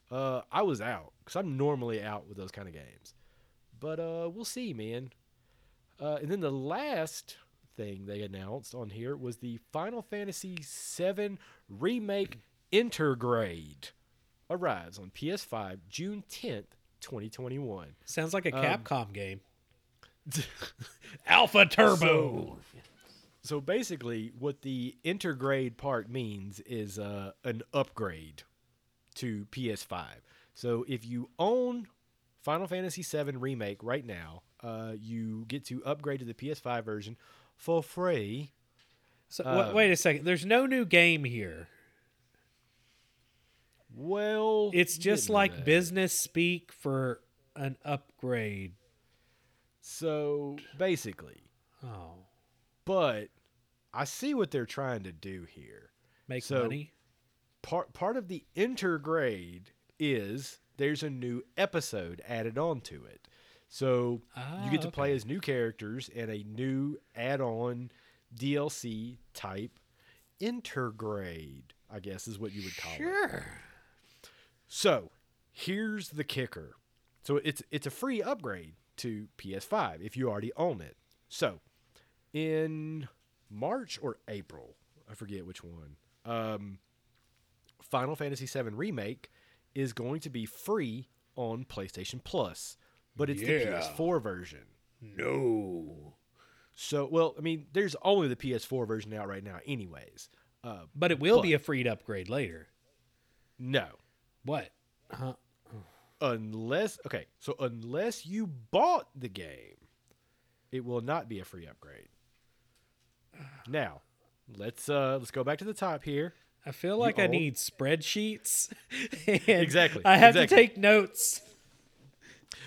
uh, I was out because I'm normally out with those kind of games. But uh, we'll see, man. Uh, and then the last thing they announced on here was the Final Fantasy VII remake Intergrade arrives on PS5 June 10th, 2021. Sounds like a Um, Capcom game. [laughs] Alpha Turbo. So basically, what the intergrade part means is uh, an upgrade to PS5. So if you own Final Fantasy VII Remake right now, uh, you get to upgrade to the PS5 version for free. so, wa- um, wait a second. There's no new game here. Well, It's just like business speak for an upgrade. So basically, Oh, but I see what they're trying to do here. make So- money. part part of the intergrade is there's a new episode added on to it. So you get to Ah, play as new characters and a new add-on DLC type intergrade, I guess is what you would call it. Sure. So, here's the kicker. So it's it's a free upgrade to PS5 if you already own it. So, in March or April, I forget which one. Um, Final Fantasy VII Remake is going to be free on PlayStation Plus, but it's the PS4 version. No. So, well, I mean, there's only the PS4 version out right now, anyways. Uh, But it will be a freed upgrade later. no, What? Huh? unless okay so unless you bought the game it will not be a free upgrade now let's uh let's go back to the top here I feel like I own- need spreadsheets. [laughs] Exactly, I have exactly. to take notes.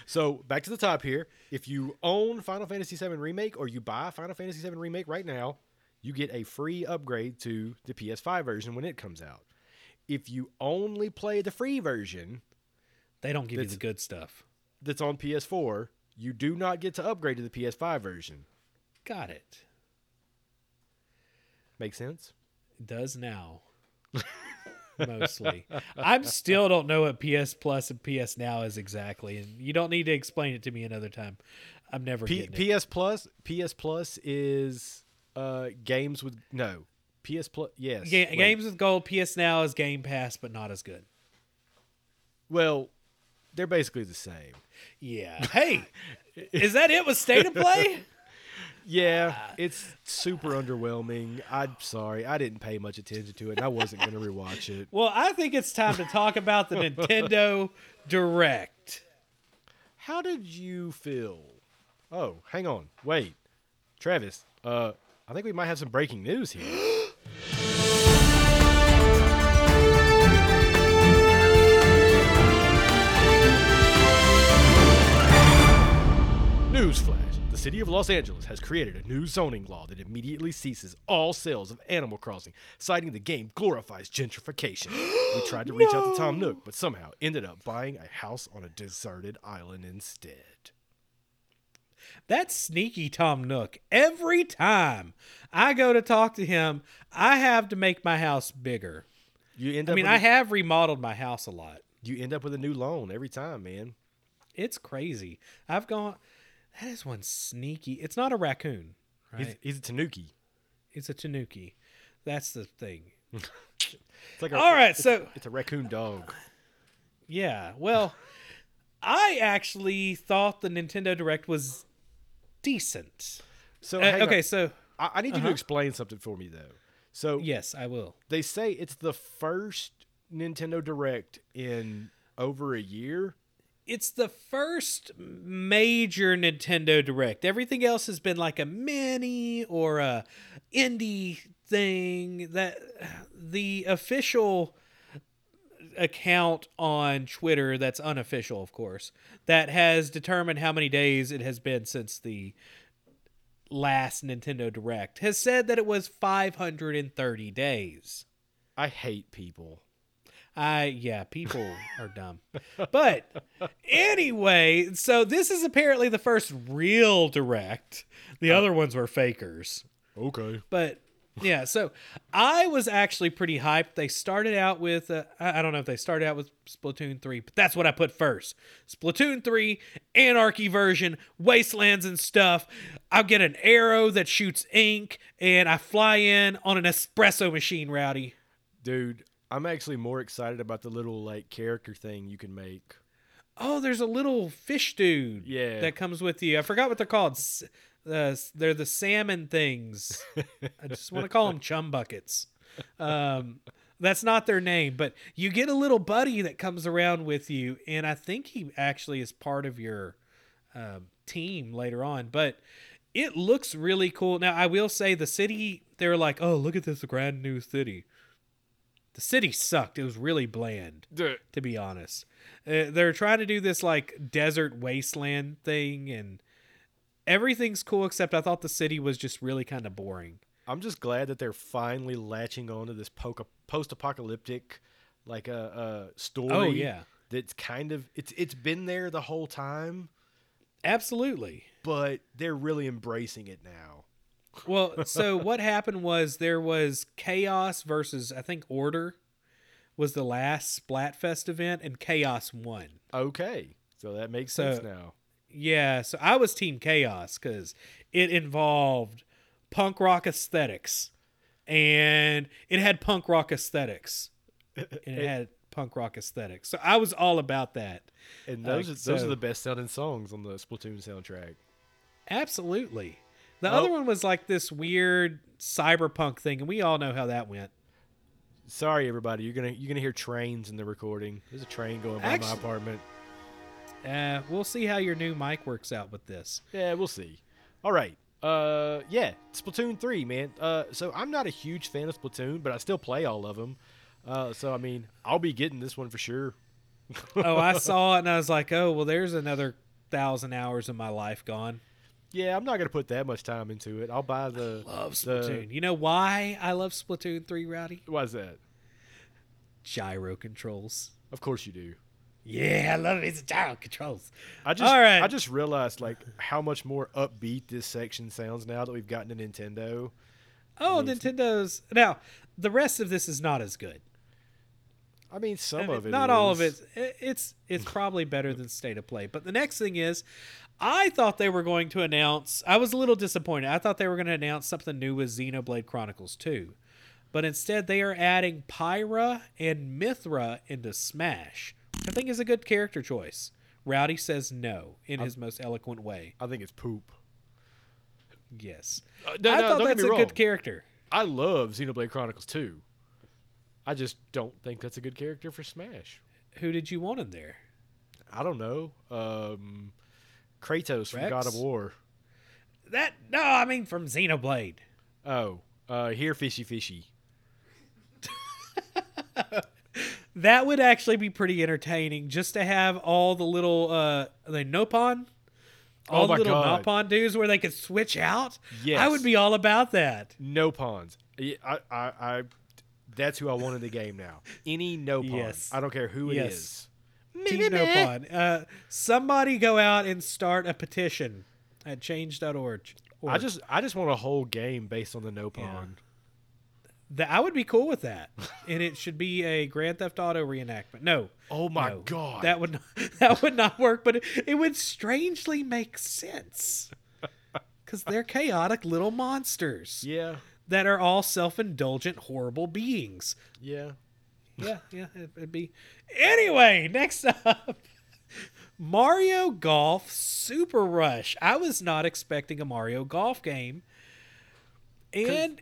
So back to the top here if you own final fantasy 7 remake or you buy final fantasy 7 remake right now you get a free upgrade to the ps5 version when it comes out if you only play the free version They don't give you the good stuff. that's on ps4 you do not get to upgrade to the ps5 version Got it. make sense It does now. [laughs] Mostly. I'm still don't know what PS Plus and PS Now is exactly, and you don't need to explain it to me another time. I'm never P-. PS Plus, PS Plus is uh games with no PS Plus. Yes, Ga- wait. games with gold. PS Now is Game Pass, but not as good. Well, they're basically the same. Yeah. Hey, is that it with State of Play? [laughs] Yeah, it's super underwhelming. I'm sorry, I didn't pay much attention to it, and I wasn't going to rewatch it. [laughs] Well, I think it's time to talk about the Nintendo Direct. How did you feel? Oh, hang on, wait, Travis. Uh, I think we might have some breaking news here. [gasps] Newsflash: city City of Los Angeles has created a new zoning law that immediately ceases all sales of Animal Crossing, citing the game glorifies gentrification. [gasps] we tried to reach out to Tom Nook, but somehow ended up buying a house on a deserted island instead. That's sneaky Tom Nook. Every time I go to talk to him, I have to make my house bigger. You end up I mean, I a- have remodeled my house a lot. you end up with a new loan every time, man. It's crazy. I've gone. That is one sneaky. It's not a raccoon, right? He's, he's a Tanuki. it's a tanuki. That's the thing. [laughs] It's like a, All right, it's- so it's a raccoon dog. yeah. Well, [laughs] I actually thought the Nintendo Direct was decent. So Uh, hang on. okay, so I, I need you Uh-huh. to explain something for me though. So yes, I will. they say it's the first Nintendo Direct in over a year. It's the first major Nintendo Direct. Everything else has been like a mini or a indie thing. That the official account on Twitter that's unofficial, of course, that has determined how many days it has been since the last Nintendo Direct has said that it was 530 days. I hate people. I yeah, people are dumb. But anyway, so this is apparently the first real direct. The other ones were fakers. Okay. But yeah, so I was actually pretty hyped. They started out with uh, I I don't know if they started out with Splatoon 3, but that's what I put first. Splatoon 3, Anarchy version, wastelands and stuff. I'll get an arrow that shoots ink and I fly in on an espresso machine, Rowdy. Dude, I'm actually more excited about the little like character thing you can make. Oh, there's a little fish dude. Yeah. That comes with you. I forgot what they're called. S- Uh, they're the salmon things. I just want to call them chum buckets. Um, that's not their name, but you get a little buddy that comes around with you, and I think he actually is part of your um, team later on. But it looks really cool. Now, I will say the city. They're like, "Oh, look at this grand new city." The city sucked. It was really bland Dude, to be honest. Uh, they're trying to do this like desert wasteland thing, and everything's cool except I thought the city was just really kind of boring. I'm just glad that they're finally latching on to this post-apocalyptic like a uh, story. Oh, yeah. That's kind of it's it's been there the whole time, Absolutely. but they're really embracing it now. Well, so what happened was there was chaos versus I think order was the last Splatfest event, and chaos won. Okay. So that makes So- sense now. Yeah, so I was Team Chaos because it involved punk rock aesthetics, and it had punk rock aesthetics, and it [laughs] had punk rock aesthetics. So I was all about that. And Uh, those are, those so- are the best sounding songs on the Splatoon soundtrack. Absolutely. The Oh. other one was like this weird cyberpunk thing, and we all know how that went. Sorry, everybody. You're gonna you're gonna hear trains in the recording. There's a train going by my apartment. Uh, we'll see how your new mic works out with this. Yeah, we'll see. All right. Uh, yeah, Splatoon three, man. Uh, so I'm not a huge fan of Splatoon, but I still play all of them. Uh, so I mean, I'll be getting this one for sure. oh, I [laughs] saw it and I was like, oh, well, there's another thousand hours of my life gone. Yeah, I'm not gonna put that much time into it. I'll buy the Love the- Splatoon. You know why I love Splatoon 3, Rowdy? Why's that? Gyro controls. Of course you do. Yeah, I love it. It's gyro controls. I just All right. I just realized like how much more upbeat this section sounds now that we've gotten a Nintendo. Oh, mean, Nintendo's. Now, the rest of this is not as good. I mean, some I mean, of it, not all of it. It's it's probably better than State of Play. But the next thing is, I thought they were going to announce. I was a little disappointed. I thought they were going to announce something new with Xenoblade Chronicles 2, but instead they are adding Pyra and Mythra into Smash, which I think is a good character choice. Rowdy says no in his most eloquent way. I think it's poop. Yes, Uh, no, I no, thought that's a wrong. good character. I love Xenoblade Chronicles 2. I just don't think that's a good character for Smash. Who did you want in there? I don't know. Um, Kratos from God of War. That no, I mean from Xenoblade. Oh, uh, here fishy fishy. [laughs] That would actually be pretty entertaining just to have all the little uh the Nopon all Oh the little God. Nopon dudes where they could switch out. yes I would be all about that. No pawns. I, I, I, that's who I want in the game now. Any Nopon. Yes. I don't care who it Yes. is. Team Nopon. Uh, somebody go out and start a petition at change.org. I just I just want a whole game based on the Nopon. That I would be cool with that, [laughs] and it should be a Grand Theft Auto reenactment. No, Oh my no, god. that would not, [laughs] that would not work. But it, it would strangely make sense [laughs] because they're chaotic little monsters yeah. that are all self-indulgent, horrible beings. Yeah. Yeah, yeah, it, it'd be. Anyway, next up, Mario Golf Super Rush. I was not expecting a Mario Golf game, and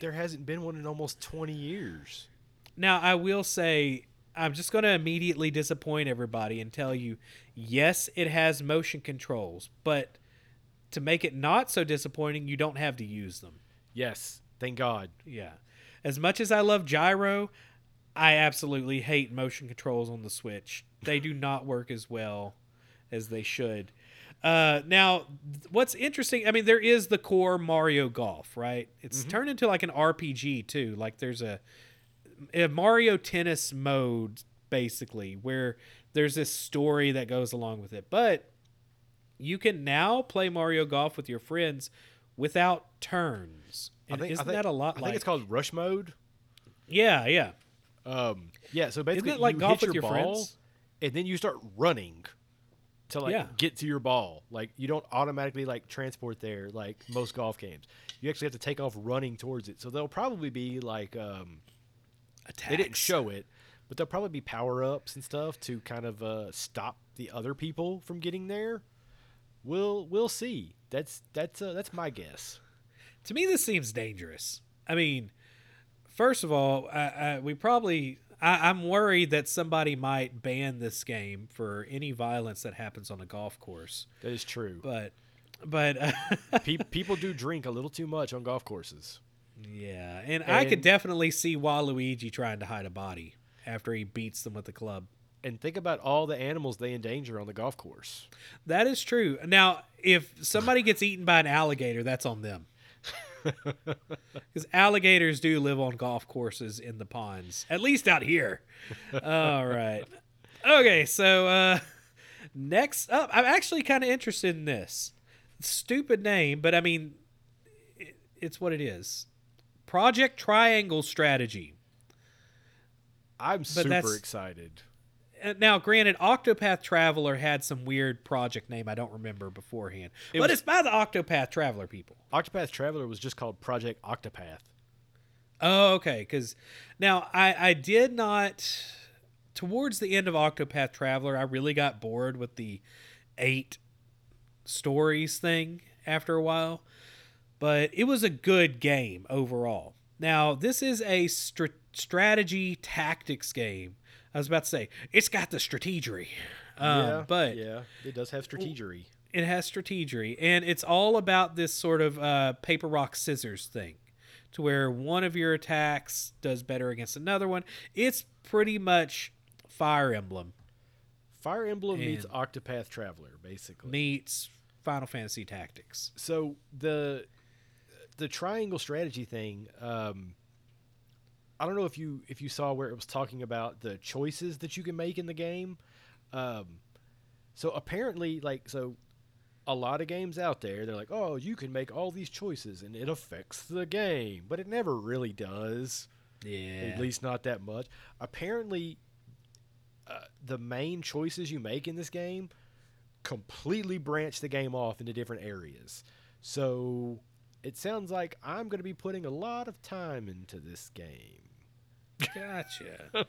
There hasn't been one in almost 20 years. Now, I will say, I'm just going to immediately disappoint everybody and tell you, yes, it has motion controls, but to make it not so disappointing, you don't have to use them. Yes. Thank God. Yeah. As much as I love gyro, I absolutely hate motion controls on the Switch. They do not work as well as they should. Uh, now, what's interesting, I mean, there is the core Mario Golf, right? It's turned into like an RPG too. Like there's a, a Mario Tennis mode, basically, where there's this story that goes along with it. But you can now play Mario Golf with your friends without turns. And isn't I think, that a lot I like? think it's called rush mode. Yeah, yeah. Um, yeah, so basically it like you golf hit with your, your ball, friends? and then you start running to like Yeah. get to your ball. Like you don't automatically like transport there like most golf games. You actually have to take off running towards it. So there'll probably be like um, Attacks. they didn't show it, but there'll probably be power ups and stuff to kind of uh, stop the other people from getting there. We'll we'll see. That's that's uh, that's my guess. To me, this seems dangerous. I mean, first of all, I, I, we probably. I, I'm worried that somebody might ban this game for any violence that happens on a golf course. That is true. But, but [laughs] Pe- people do drink a little too much on golf courses. yeah, and, I could definitely see Waluigi trying to hide a body after he beats them with the club. And think about all the animals they endanger on the golf course. That is true. Now, if somebody gets eaten by an alligator, that's on them. [laughs] Because alligators do live on golf courses in the ponds, at least out here. [laughs] All right. Okay, so uh, next up, I'm actually kind of interested in this. Stupid name, but I mean, it, it's what it is. Project Triangle Strategy. I'm super excited. Uh, Now, granted, Octopath Traveler had some weird project name I don't remember beforehand, It but was- it's by the Octopath Traveler people. Octopath Traveler was just called Project Octopath. Oh, okay. Because now I I did not towards the end of Octopath Traveler, I really got bored with the eight stories thing after a while, but it was a good game overall. Now this is a str- strategy tactics game. I was about to say it's got the strategery, um, but yeah, it does have strategery. it has strategery and it's all about this sort of uh, paper rock scissors thing to where one of your attacks does better against another one it's pretty much fire emblem Fire Emblem meets Octopath Traveler, basically. meets final fantasy tactics so the the triangle strategy thing um i don't know if you if you saw where it was talking about the choices that you can make in the game. Um so apparently like so a lot of games out there they're like oh you can make all these choices and it affects the game. But it never really does. Yeah. at least not that much. Apparently uh, the main choices you make in this game completely branch the game off into different areas. So it sounds like I'm going to be putting a lot of time into this game. Gotcha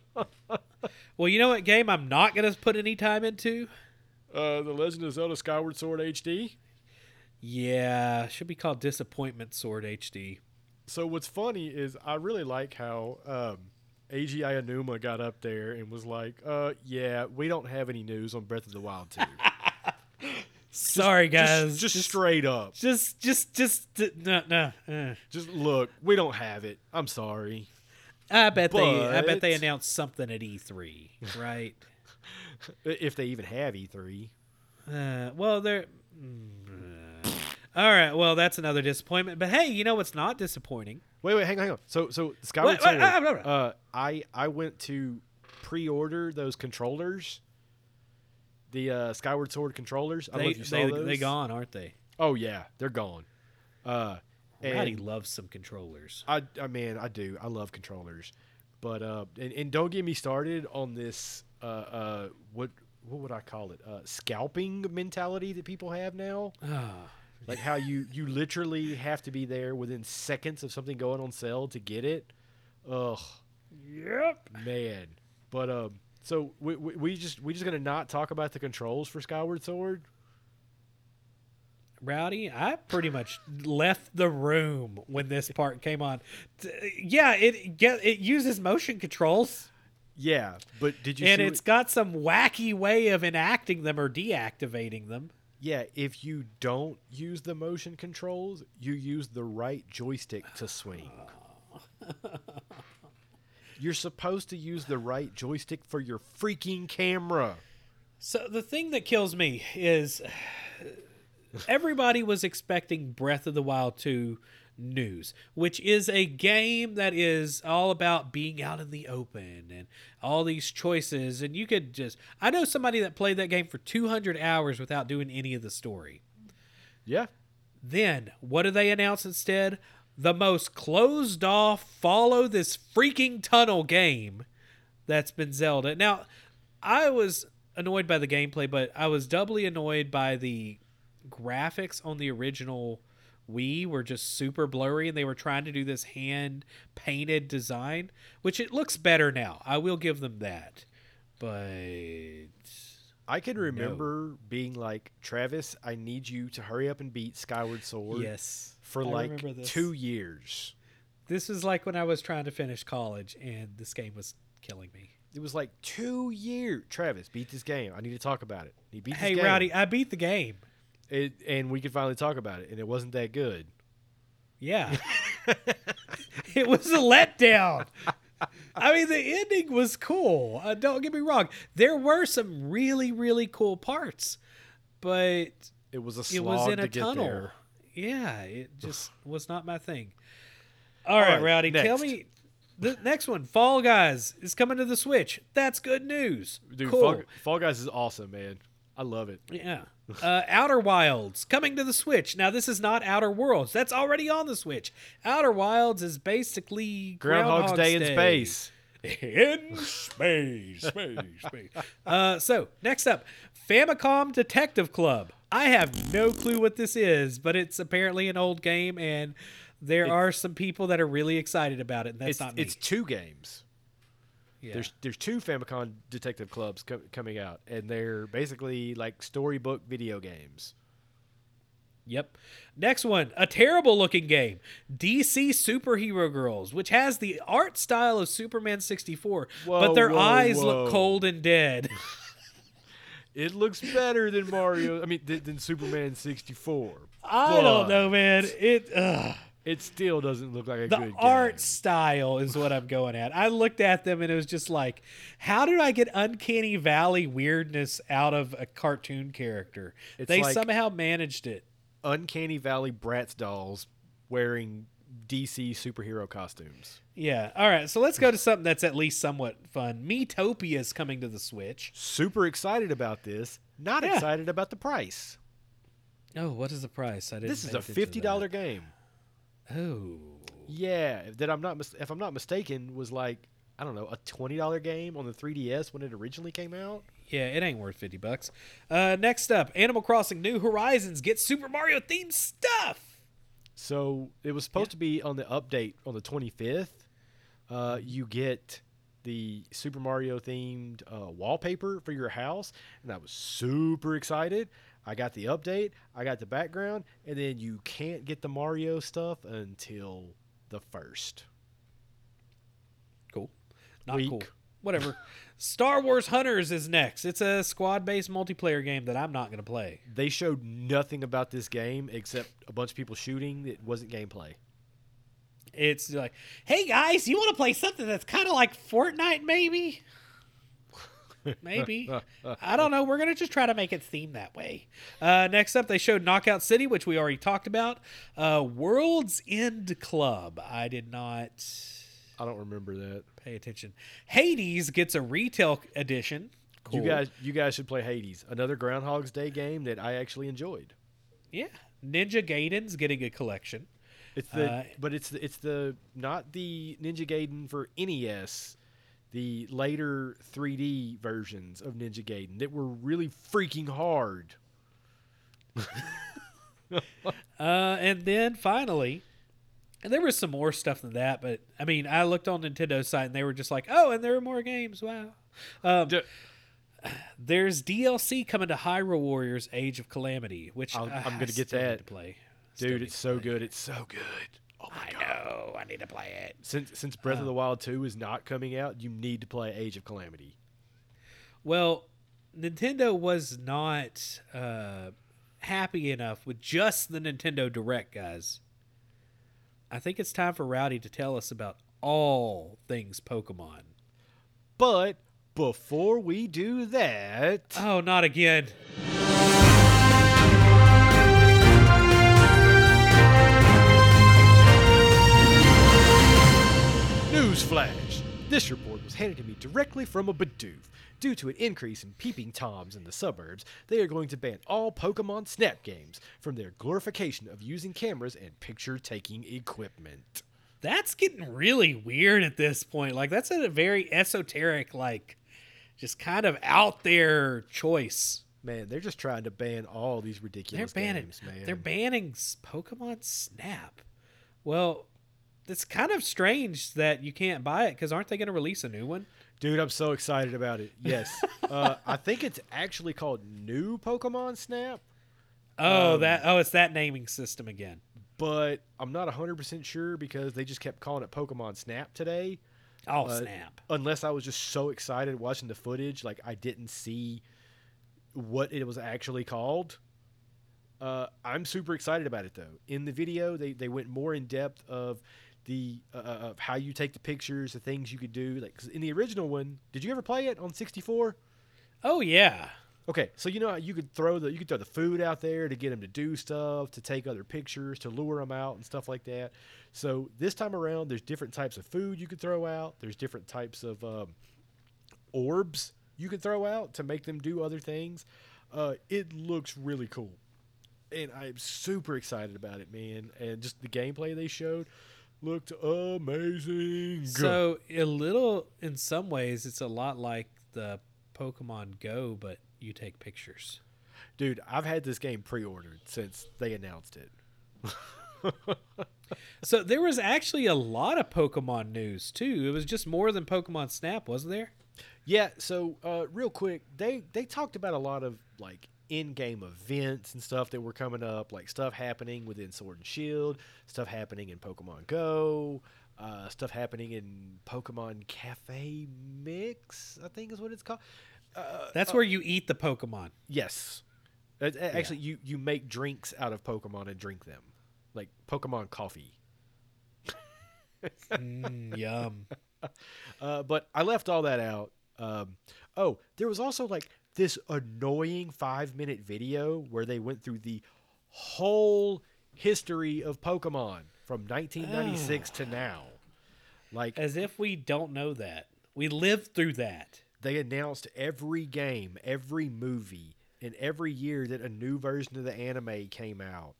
well you know what game i'm not going to put any time into Uh, the Legend of Zelda Skyward Sword HD. yeah should be called disappointment sword hd So what's funny is I really like how um, Aonuma got up there and was like, uh, "Yeah, we don't have any news on Breath of the Wild 2. [laughs] sorry guys just, just straight up. just just just no no uh. Just look, we don't have it. I'm sorry. I bet they I bet they announced something at E3, [laughs] right? If they even have E E3. Uh, well, they're. All right. Well, that's another disappointment. But hey, you know what's not disappointing? Wait, wait, hang on, hang on. So, so Skyward Wait, wait, Sword. blah, blah. uh, I I went to pre-order those controllers. The uh, Skyward Sword controllers. I don't know They if you saw they those. they gone, aren't they? Oh yeah, they're gone. Uh, Rowdy and loves some controllers. I, I mean, I do. I love controllers, but uh, and, and don't get me started on this. Uh, uh, what what would I call it? Uh, scalping mentality that people have now. Ah, Like how you you literally have to be there within seconds of something going on sale to get it. Ugh, yep. man. But um, so we, we we just we just gonna not talk about the controls for Skyward Sword. Rowdy, I pretty much left the room when this part came on. Yeah, it get it uses motion controls. Yeah, but did you? and it's what- got some wacky way of enacting them or deactivating them. yeah. If you don't use the motion controls, you use the right joystick to swing. [laughs] You're supposed to use the right joystick for your freaking camera. So the thing that kills me is everybody was expecting Breath of the Wild 2 news, which is a game that is all about being out in the open and all these choices and you could just I know somebody that played that game for 200 hours without doing any of the story. Yeah, Then, what do they announce instead? The most closed off, follow this freaking tunnel game that's been Zelda. Now, I was annoyed by the gameplay, but I was doubly annoyed by the graphics on the original Wii were just super blurry and they were trying to do this hand painted design, which it looks better now. I will give them that. But I can remember being like, Travis, I need you to hurry up and beat Skyward Sword yes, for I like two years. This is like when I was trying to finish college and this game was killing me. It was like two years. Travis, beat this game. I need to talk about it. He beat Hey, game. Rowdy, I beat the game. It, and we could finally talk about it, and it wasn't that good. Yeah. [laughs] it was a letdown. I mean, the ending was cool. Uh, don't get me wrong. There were some really, really cool parts, but It was a it slog was in to a get tunnel. there. Yeah, it [sighs] just was not my thing. All right, right, Rowdy, tell me. The next one, Fall Guys, is coming to the Switch. That's good news. Dude, cool. Fall, Fall Guys is awesome, man. I love it. Yeah. Uh, Outer Wilds coming to the Switch. Now, this is not Outer Worlds. That's already on the Switch. Outer Wilds is basically Groundhog's Groundhog's Day in space. In space, space, space. [laughs] Uh, so, next up Famicom Detective Club. I have no clue what this is, but it's apparently an old game, and there are some people that are really excited about it, and that's It's, not me. it's two games. Yeah. There's there's two Famicom Detective Clubs co- coming out, and they're basically like storybook video games. Yep. Next one, a terrible looking game, DC Superhero Girls, which has the art style of Superman 64, Whoa, but their whoa, eyes whoa. look cold and dead. [laughs] [laughs] It looks better than Mario. I mean, th- than Superman 64. I don't know, man. It ugh. It still doesn't look like a good game. the good art game. style is what I'm going at. I looked at them and it was just like, how did I get uncanny valley weirdness out of a cartoon character? It's they like- somehow managed it. Uncanny Valley Bratz dolls wearing DC superhero costumes. Yeah. All right. So let's go to something that's at least somewhat fun. Miitopia is coming to the Switch. Super excited about this. Not Yeah. excited about the price. Oh, what is the price? I didn't. This is a fifty dollar game. Oh. Yeah, that I'm not mis- if I'm not mistaken was like I don't know a twenty dollar game on the 3DS when it originally came out. Yeah, it ain't worth fifty bucks. Uh, next up, Animal Crossing: New Horizons gets Super Mario themed stuff. So it was supposed to be on the update on the 25th. Uh, you get the Super Mario themed uh, wallpaper for your house, and I was super excited. I got the update, I got the background, and then you can't get the Mario stuff until the first. Cool. Not Weak. cool. Whatever. [laughs] Star Wars Hunters is next. It's a squad-based multiplayer game that I'm not going to play. They showed nothing about this game except a bunch of people shooting. It wasn't gameplay. It's like, hey guys, you want to play something that's kind of like Fortnite, maybe? Maybe. I don't know. We're going to just try to make it seem that way. Uh, next up, they showed Knockout City, which we already talked about. Uh, World's End Club. I did not I don't remember that. pay attention. Hades gets a retail edition. Cool. You guys, you guys should play Hades, another Groundhog's Day game that I actually enjoyed. Yeah. Ninja Gaiden's getting a collection. It's the, Uh, but it's the, it's the not the Ninja Gaiden for NES, the later 3D versions of Ninja Gaiden that were really freaking hard. [laughs] Uh, and then finally, and there was some more stuff than that, but I mean, I looked on Nintendo's site and they were just like, "Oh, and there are more games." Wow. Um, D- there's DLC coming to Hyrule Warriors: Age of Calamity, which I'll- uh, I'm gonna get that. to play. Dude, it's so play. good. It's so good. Oh my I god. know. I need to play it. Since since Breath of Uh, the Wild 2 is not coming out, you need to play Age of Calamity. Well, Nintendo was not uh, happy enough with just the Nintendo Direct, guys. I think it's time for Rowdy to tell us about all things Pokemon. But before we do that, Oh, not again. Newsflash! This report was handed to me directly from a Bidoof. Due to an increase in peeping toms in the suburbs, they are going to ban all Pokemon Snap games from their glorification of using cameras and picture taking equipment. That's getting really weird at this point. Like, that's a very esoteric, like, just kind of out there choice. Man, they're just trying to ban all these ridiculous They're banning. games, man. They're banning Pokemon Snap. Well, it's kind of strange that you can't buy it because aren't they going to release a new one? Dude, I'm so excited about it. Yes. [laughs] uh, I think it's actually called New Pokemon Snap, Oh, Um, that. Oh, it's that naming system again. but I'm not 100% sure because they just kept calling it Pokemon Snap today. Oh, uh, snap! unless I was just so excited watching the footage, like I didn't see what it was actually called. Uh, I'm super excited about it though. In the video, they, they went more in depth of the uh, of how you take the pictures, the things you could do. Like 'cause in the original one, did you ever play it on 64? Oh yeah. Okay, so you know how you could throw the you could throw the food out there to get them to do stuff, to take other pictures, to lure them out and stuff like that. So this time around, there's different types of food you could throw out. There's different types of um, orbs you could throw out to make them do other things. Uh, it looks really cool, and I'm super excited about it, man. And just the gameplay they showed looked amazing. So a little, in some ways, it's a lot like the Pokemon Go, but you take pictures. dude, I've had this game pre-ordered since they announced it. [laughs] So there was actually a lot of Pokemon news too. It was just more than Pokemon Snap, wasn't there? Yeah, so uh, real quick, they they talked about a lot of like in-game events and stuff that were coming up, like stuff happening within Sword and Shield, stuff happening in Pokemon Go, uh, stuff happening in Pokemon Cafe Mix, I think is what it's called. Uh, That's where you eat the Pokemon. yes, Uh, actually, you you make drinks out of Pokemon and drink them, like Pokemon coffee. [laughs] Mm, yum. [laughs] Uh, but I left all that out. Um, oh, there was also like this annoying five minute video where they went through the whole history of Pokemon from 1996 to now. Like As if we don't know that. We lived through that. they announced every game, every movie, and every year that a new version of the anime came out,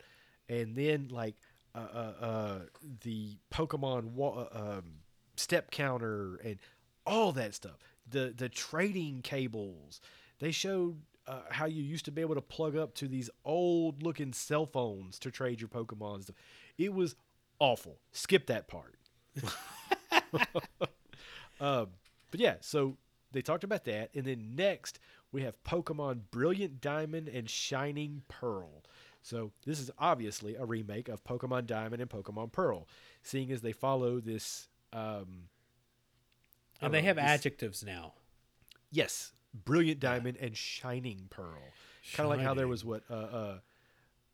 and then like uh, uh, uh, the Pokemon wa- uh, um, step counter and all that stuff. The the trading cables. They showed uh, how you used to be able to plug up to these old looking cell phones to trade your Pokemon. stuff. It was awful. Skip that part. [laughs] Um, but yeah, so they talked about that, and then next we have Pokemon Brilliant Diamond and Shining Pearl. So this is obviously a remake of Pokemon Diamond and Pokemon Pearl, seeing as they follow this. Um, And they know, have this- adjectives now. Yes, Brilliant Diamond and Shining Pearl. Kind of like how there was what uh, uh,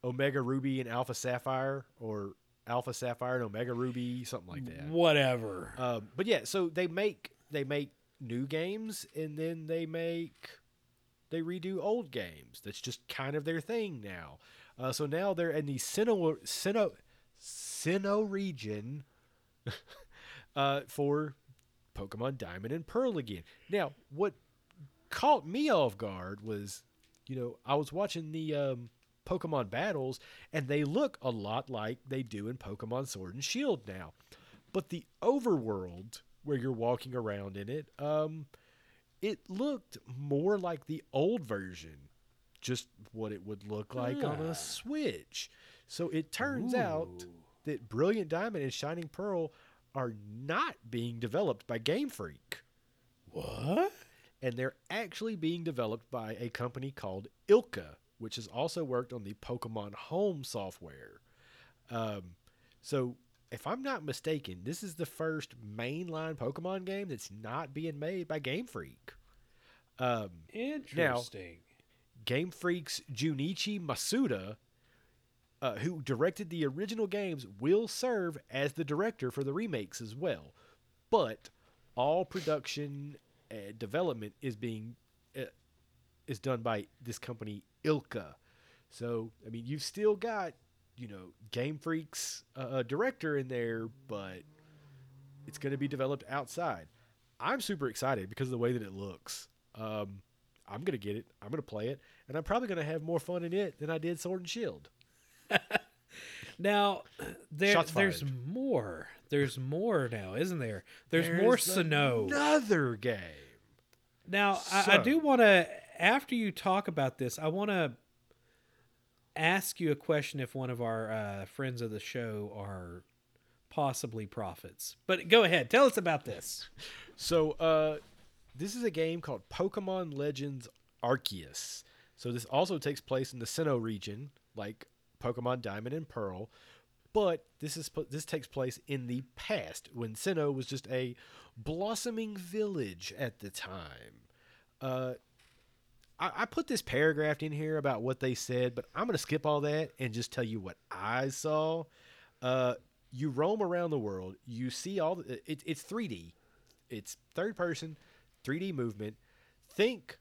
Omega Ruby and Alpha Sapphire, or Alpha Sapphire and Omega Ruby, something like that. Whatever. Um, but yeah, so they make they make new games and then they make they redo old games. That's just kind of their thing now. Uh, so now they're in the Sinnoh Sinnoh Sinnoh region [laughs] uh, for Pokemon Diamond and Pearl again. Now, what caught me off guard was, you know, I was watching the um, Pokemon battles, and they look a lot like they do in Pokemon Sword and Shield now. But the overworld, where you're walking around in it, um, it looked more like the old version, just what it would look like on Ah. a Switch. So it turns out that Brilliant Diamond and Shining Pearl are not being developed by Game Freak What? And they're actually being developed by a company called ILCA, which has also worked on the Pokemon Home software. Um, so, if I'm not mistaken, this is the first mainline Pokemon game that's not being made by Game Freak. Um, Interesting. Game Freak's Junichi Masuda, uh, who directed the original games, will serve as the director for the remakes as well. But all production and development is being uh, is done by this company ILCA. So I mean, you've still got you know Game Freak's uh, uh, director in there, but it's going to be developed outside. I'm super excited because of the way that it looks. Um, I'm gonna get it. I'm gonna play it, and I'm probably gonna have more fun in it than I did Sword and Shield. [laughs] Now, there, there's more. There's more now, isn't there? There's, more Sinnoh. Another game. Now, I, I do want to, after you talk about this, I want to ask you a question if one of our uh, friends of the show are possibly prophets. But go ahead, tell us about this. [laughs] So, uh, this is a game called Pokemon Legends Arceus. So this also takes place in the Sinnoh region, like Pokemon Diamond and Pearl, but this is this takes place in the past when Sinnoh was just a blossoming village at the time. Uh, I, I put this paragraph in here about what they said, but I'm going to skip all that and just tell you what I saw. Uh, you roam around the world. You see all the. It, it's 3D. It's third person, 3D movement. Think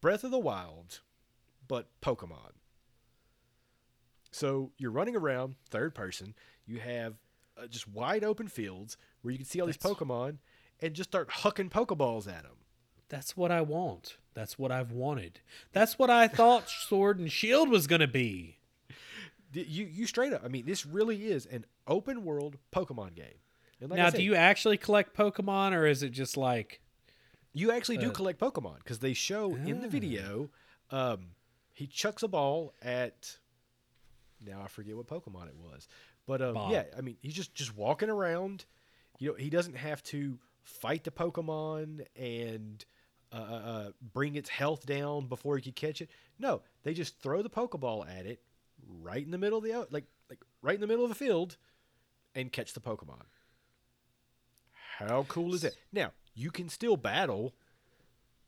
Breath of the Wild, but Pokemon. So you're running around third person. You have uh, just wide open fields where you can see all these That's- Pokemon and just start hucking Pokeballs at them. That's what I want. That's what I've wanted. That's what I thought Sword and Shield was going to be. You you straight up. I mean, this really is an open world Pokemon game. And like now, said, do you actually collect Pokemon or is it just like You actually do Uh, collect Pokemon because they show in the Ah. video. Um, he chucks a ball at. Now I forget what Pokemon it was, but um, yeah, I mean he's just just walking around. You know, he doesn't have to fight the Pokemon and uh, uh, uh, bring its health down before he could catch it. No, they just throw the Pokeball at it right in the middle of the like like right in the middle of the field, and catch the Pokemon. How cool is that? Now you can still battle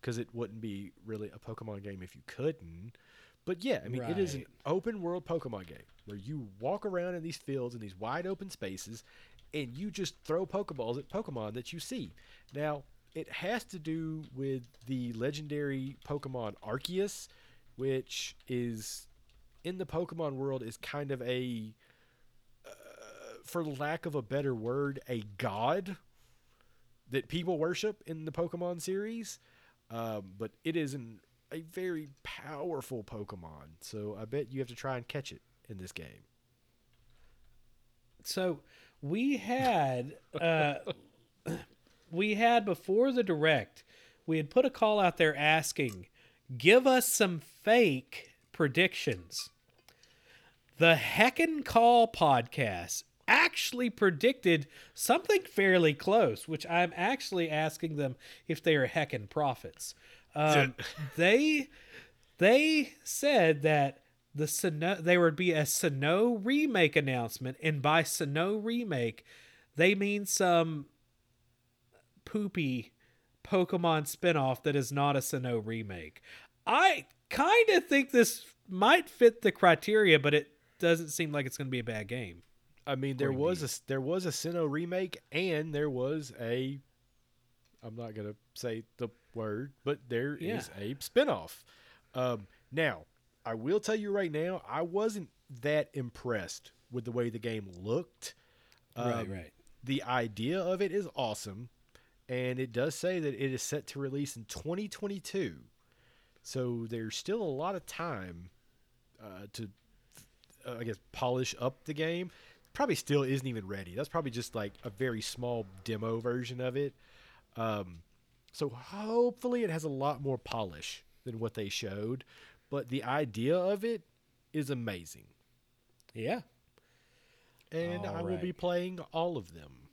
because it wouldn't be really a Pokemon game if you couldn't. But yeah, I mean, it is an open world Pokemon game where you walk around in these fields in these wide open spaces, and you just throw Pokeballs at Pokemon that you see. Now, it has to do with the legendary Pokemon Arceus, which is in the Pokemon world is kind of a, uh, for lack of a better word, a god that people worship in the Pokemon series. Um, but it is an, a very powerful Pokemon. So I bet you have to try and catch it in this game. so we had uh [laughs] we had before the direct we had put a call out there asking give us some fake predictions the heckin call podcast actually predicted something fairly close which i'm actually asking them if they are heckin prophets um, they they said that the Sinnoh, there would be a Sinnoh remake announcement, and by Sinnoh remake, they mean some poopy Pokemon spinoff that is not a Sinnoh remake. I kind of think this might fit the criteria, but it doesn't seem like it's going to be a bad game. I mean, there was a there was a Sinnoh remake, and there was a. I'm not gonna say the word, but there is Yeah. a spinoff. Um, now, I will tell you right now, I wasn't that impressed with the way the game looked. right, Um, right. The idea of it is awesome, and it does say that it is set to release in 2022. So there's still a lot of time uh, to, uh, I guess, polish up the game. Probably still isn't even ready. That's probably just like a very small demo version of it. Um, so hopefully it has a lot more polish than what they showed. But the idea of it is amazing. Yeah. And I will be playing all of them.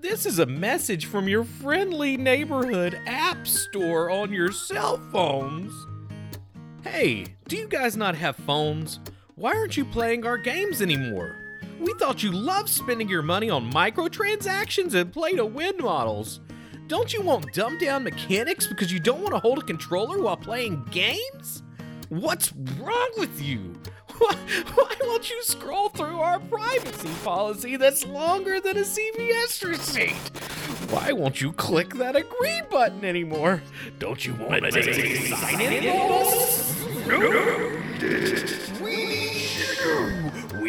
This is a message from your friendly neighborhood app store on your cell phones. Hey, do you guys not have phones? Why aren't you playing our games anymore? We thought you loved spending your money on microtransactions and play to win models. Don't you want dumbed down mechanics because you don't want to hold a controller while playing games? What's wrong with you? [laughs] Why, why won't you scroll through our privacy policy that's longer than a CVS receipt? Why won't you click that agree button anymore? Don't you want to sign in? No.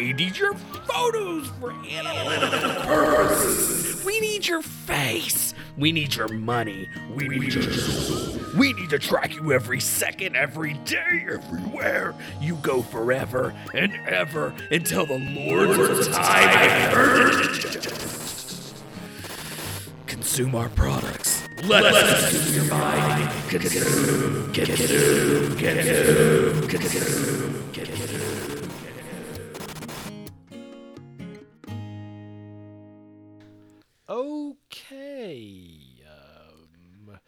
We need your photos for analytical purposes. We need your face. We need your money. We need your soul. We need to track you every second, every day, everywhere. You go forever and ever until the Lords of Time. Consume our products. Let us consume your mind. Consume, consume, consume, consume, consume. Okay. Um,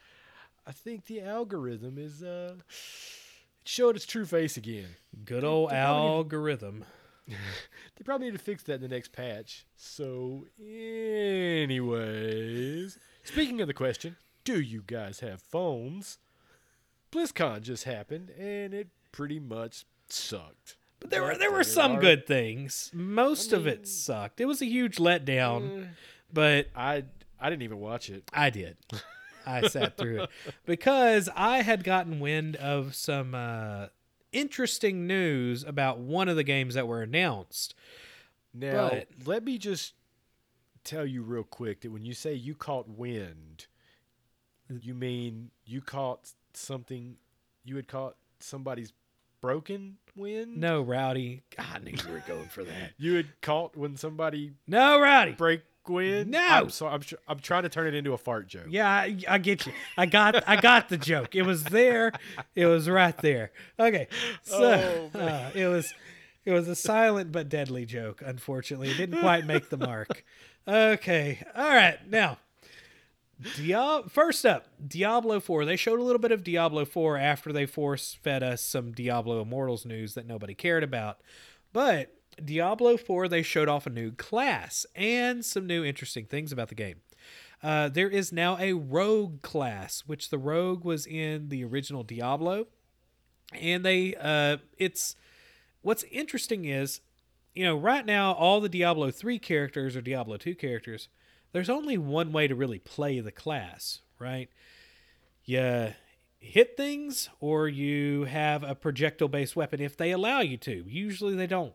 I think the algorithm is uh, it showed its true face again. Good old They probably need- algorithm. [laughs] They probably need to fix that in the next patch. So, anyways, speaking of the question, do you guys have phones? BlizzCon just happened, and it pretty much sucked. But there were there were some are- good things. Most of mean- it sucked. It was a huge letdown, Eh, but I I didn't even watch it. I did. I sat through it [laughs] because I had gotten wind of some uh, interesting news about one of the games that were announced. Now, But- let me just tell you real quick that when you say you caught wind, you mean you caught something you had caught somebody's broken wind? No, Rowdy. God, I knew you were going for that. You had caught when somebody No, Rowdy. break wind? No. I'm sorry. I'm, I'm trying to turn it into a fart joke. Yeah, I, I get you. I got I got the joke. It was there. It was right there. Okay. So Oh, uh, it was it was a silent but deadly joke. Unfortunately, it didn't quite make the mark. Okay. All right. Now, Diab- first up, Diablo 4. They showed a little bit of Diablo 4 after they force fed us some Diablo Immortals news that nobody cared about. But Diablo 4, they showed off a new class and some new interesting things about the game. Uh, there is now a rogue class, which the rogue was in the original Diablo, and they uh, it's what's interesting is, you know, right now all the Diablo three characters or Diablo two characters, there's only one way to really play the class, right? You hit things or you have a projectile based weapon if they allow you to. Usually they don't.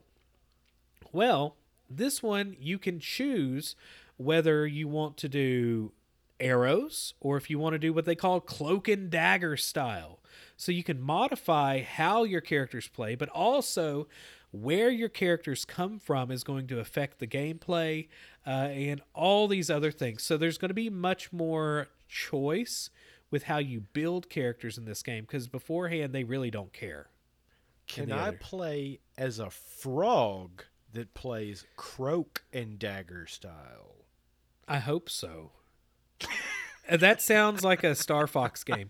Well, this one you can choose whether you want to do arrows or if you want to do what they call cloak and dagger style. So you can modify how your characters play, but also where your characters come from is going to affect the gameplay uh, and all these other things. So there's going to be much more choice with how you build characters in this game because beforehand they really don't care. Can I other. play as a frog that plays croak and dagger style? I hope so. Uh, that sounds like a Star Fox game.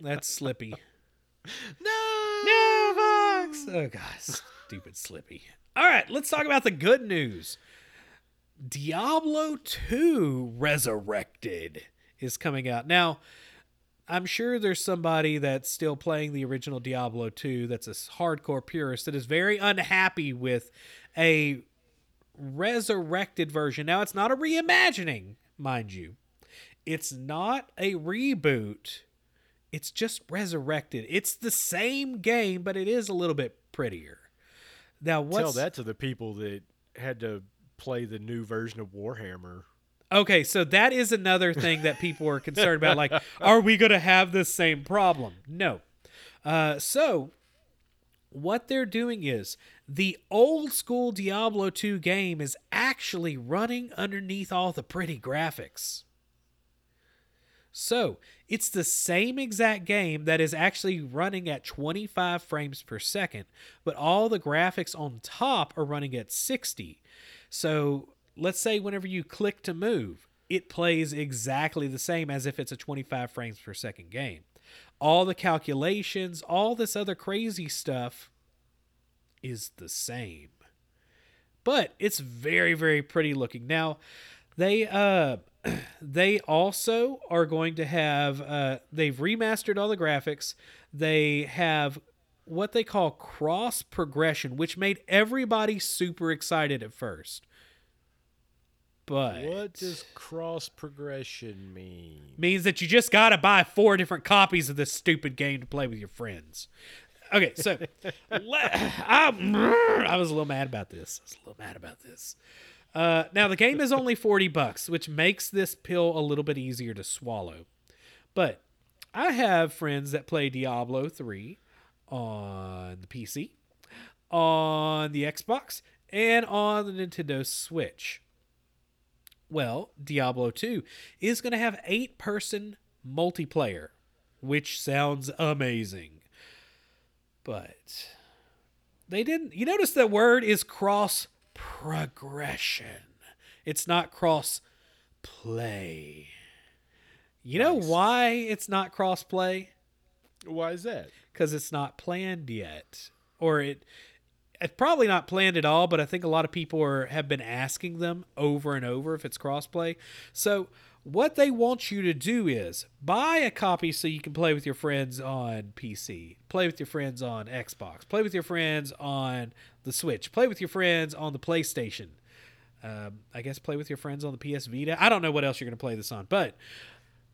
That's Slippy. No. No, Fox. Oh god, stupid Slippy. All right, let's talk about the good news. Diablo 2 Resurrected is coming out. Now, I'm sure there's somebody that's still playing the original Diablo 2 that's a hardcore purist that is very unhappy with a resurrected version. Now, it's not a reimagining, mind you. It's not a reboot. It's just resurrected. It's the same game, but it is a little bit prettier. Now, what's Tell that to the people that had to play the new version of Warhammer. Okay, so that is another thing that people are concerned about. Like, are we going to have this same problem? No. Uh, so, what they're doing is the old school Diablo 2 game is actually running underneath all the pretty graphics. So, it's the same exact game that is actually running at 25 frames per second, but all the graphics on top are running at 60. So, let's say whenever you click to move, it plays exactly the same as if it's a 25 frames per second game. All the calculations, all this other crazy stuff is the same. But it's very very pretty looking. Now, they uh [clears throat] they also are going to have uh they've remastered all the graphics. They have what they call cross progression, which made everybody super excited at first. But What does cross progression mean? means that you just got to buy four different copies of this stupid game to play with your friends. Okay, so [laughs] le- I, I was a little mad about this. I was a little mad about this. Uh, now the game is [laughs] only forty bucks, which makes this pill a little bit easier to swallow. But I have friends that play Diablo three on the PC, on the Xbox, and on the Nintendo Switch. Well, Diablo 2 is going to have eight person multiplayer, which sounds amazing. But they didn't. You notice that word is cross progression, it's not cross play. You know Nice. why it's not cross play? Why is that? Because it's not planned yet. Or it. It's probably not planned at all, but I think a lot of people are have been asking them over and over if it's crossplay. So what they want you to do is buy a copy so you can play with your friends on PC, play with your friends on Xbox, play with your friends on the Switch, play with your friends on the PlayStation. Um, I guess play with your friends on the PS Vita. I don't know what else you're going to play this on, but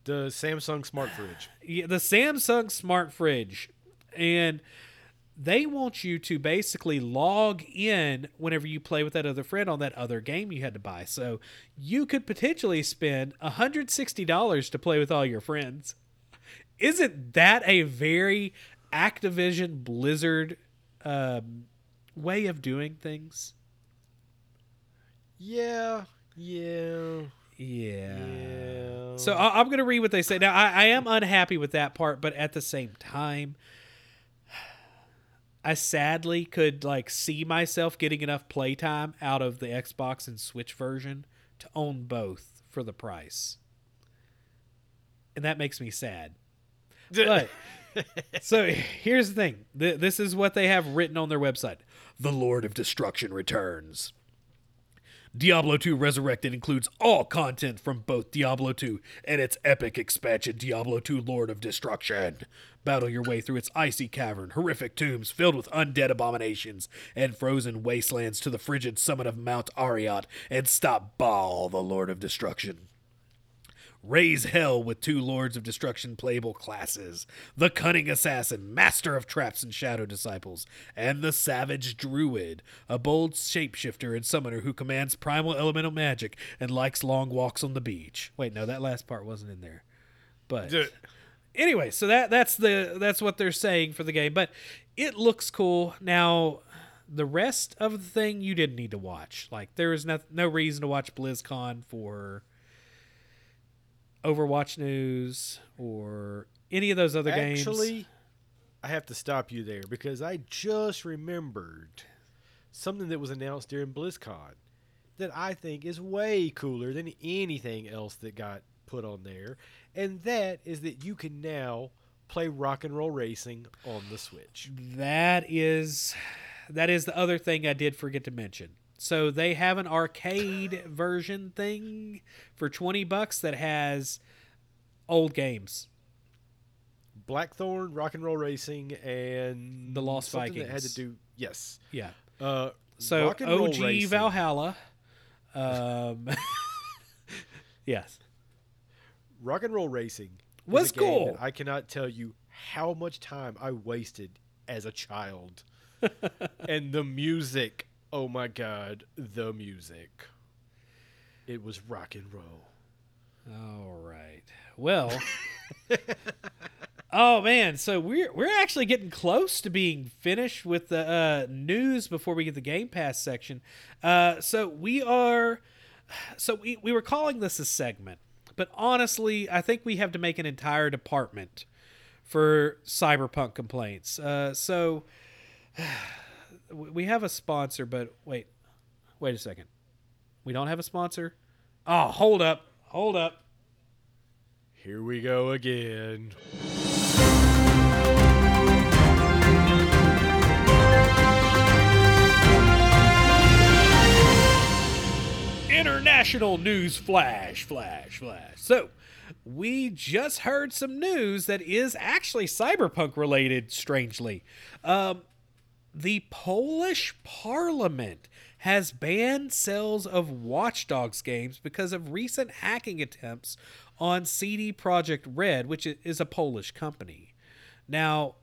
The Samsung smart fridge. yeah, the Samsung smart fridge, and they want you to basically log in whenever you play with that other friend on that other game you had to buy. So you could potentially spend $160 to play with all your friends. Isn't that a very Activision Blizzard um, way of doing things? Yeah, yeah, Yeah. yeah. So I- I'm going to read what they say. Now, I, I am unhappy with that part, but at the same time, I sadly could like see myself getting enough playtime out of the Xbox and Switch version to own both for the price. And that makes me sad. But [laughs] so here's the thing. Th- this is what they have written on their website. The Lord of Destruction returns. Diablo 2 Resurrected includes all content from both Diablo 2 and its epic expansion Diablo 2 Lord of Destruction. Battle your way through its icy cavern, horrific tombs filled with undead abominations, and frozen wastelands to the frigid summit of Mount Arreat, and stop Baal, the Lord of Destruction. Raise hell with two Lords of Destruction playable classes the Cunning Assassin, Master of Traps and Shadow Disciples, and the Savage Druid, a bold shapeshifter and summoner who commands primal elemental magic and likes long walks on the beach. Wait, no, that last part wasn't in there. But D- anyway, so that that's the that's what they're saying for the game, but it looks cool. Now, the rest of the thing you didn't need to watch. Like there is no no reason to watch BlizzCon for Overwatch news or any of those other games. Actually, I have to stop you there because I just remembered something that was announced during BlizzCon that I think is way cooler than anything else that got put on there, and that is that you can now play Rock and Roll Racing on the Switch. That is that is the other thing I did forget to mention. So they have an arcade version thing for 20 bucks that has old games. Blackthorne, Rock and Roll Racing, and The Lost something that had to do yes. Yeah. Uh, So Rock and Roll OG Racing- Valhalla, Um, [laughs] yes. Rock and Roll Racing Was cool. I cannot tell you how much time I wasted as a child. [laughs] and the music, oh my god, the music. It was rock and roll. All right. Well. [laughs] oh man, so we're we're actually getting close to being finished with the uh, news before we get the Game Pass section. Uh, so we are. So we we were calling this a segment, but honestly, I think we have to make an entire department for cyberpunk complaints. Uh, so [sighs] we have a sponsor, but wait, wait a second. We don't have a sponsor. Oh, hold up, hold up. Here we go again. international news flash flash flash so we just heard some news that is actually cyberpunk related strangely um, the polish parliament has banned sales of Watch Dogs games because of recent hacking attempts on CD Projekt Red which is a polish company now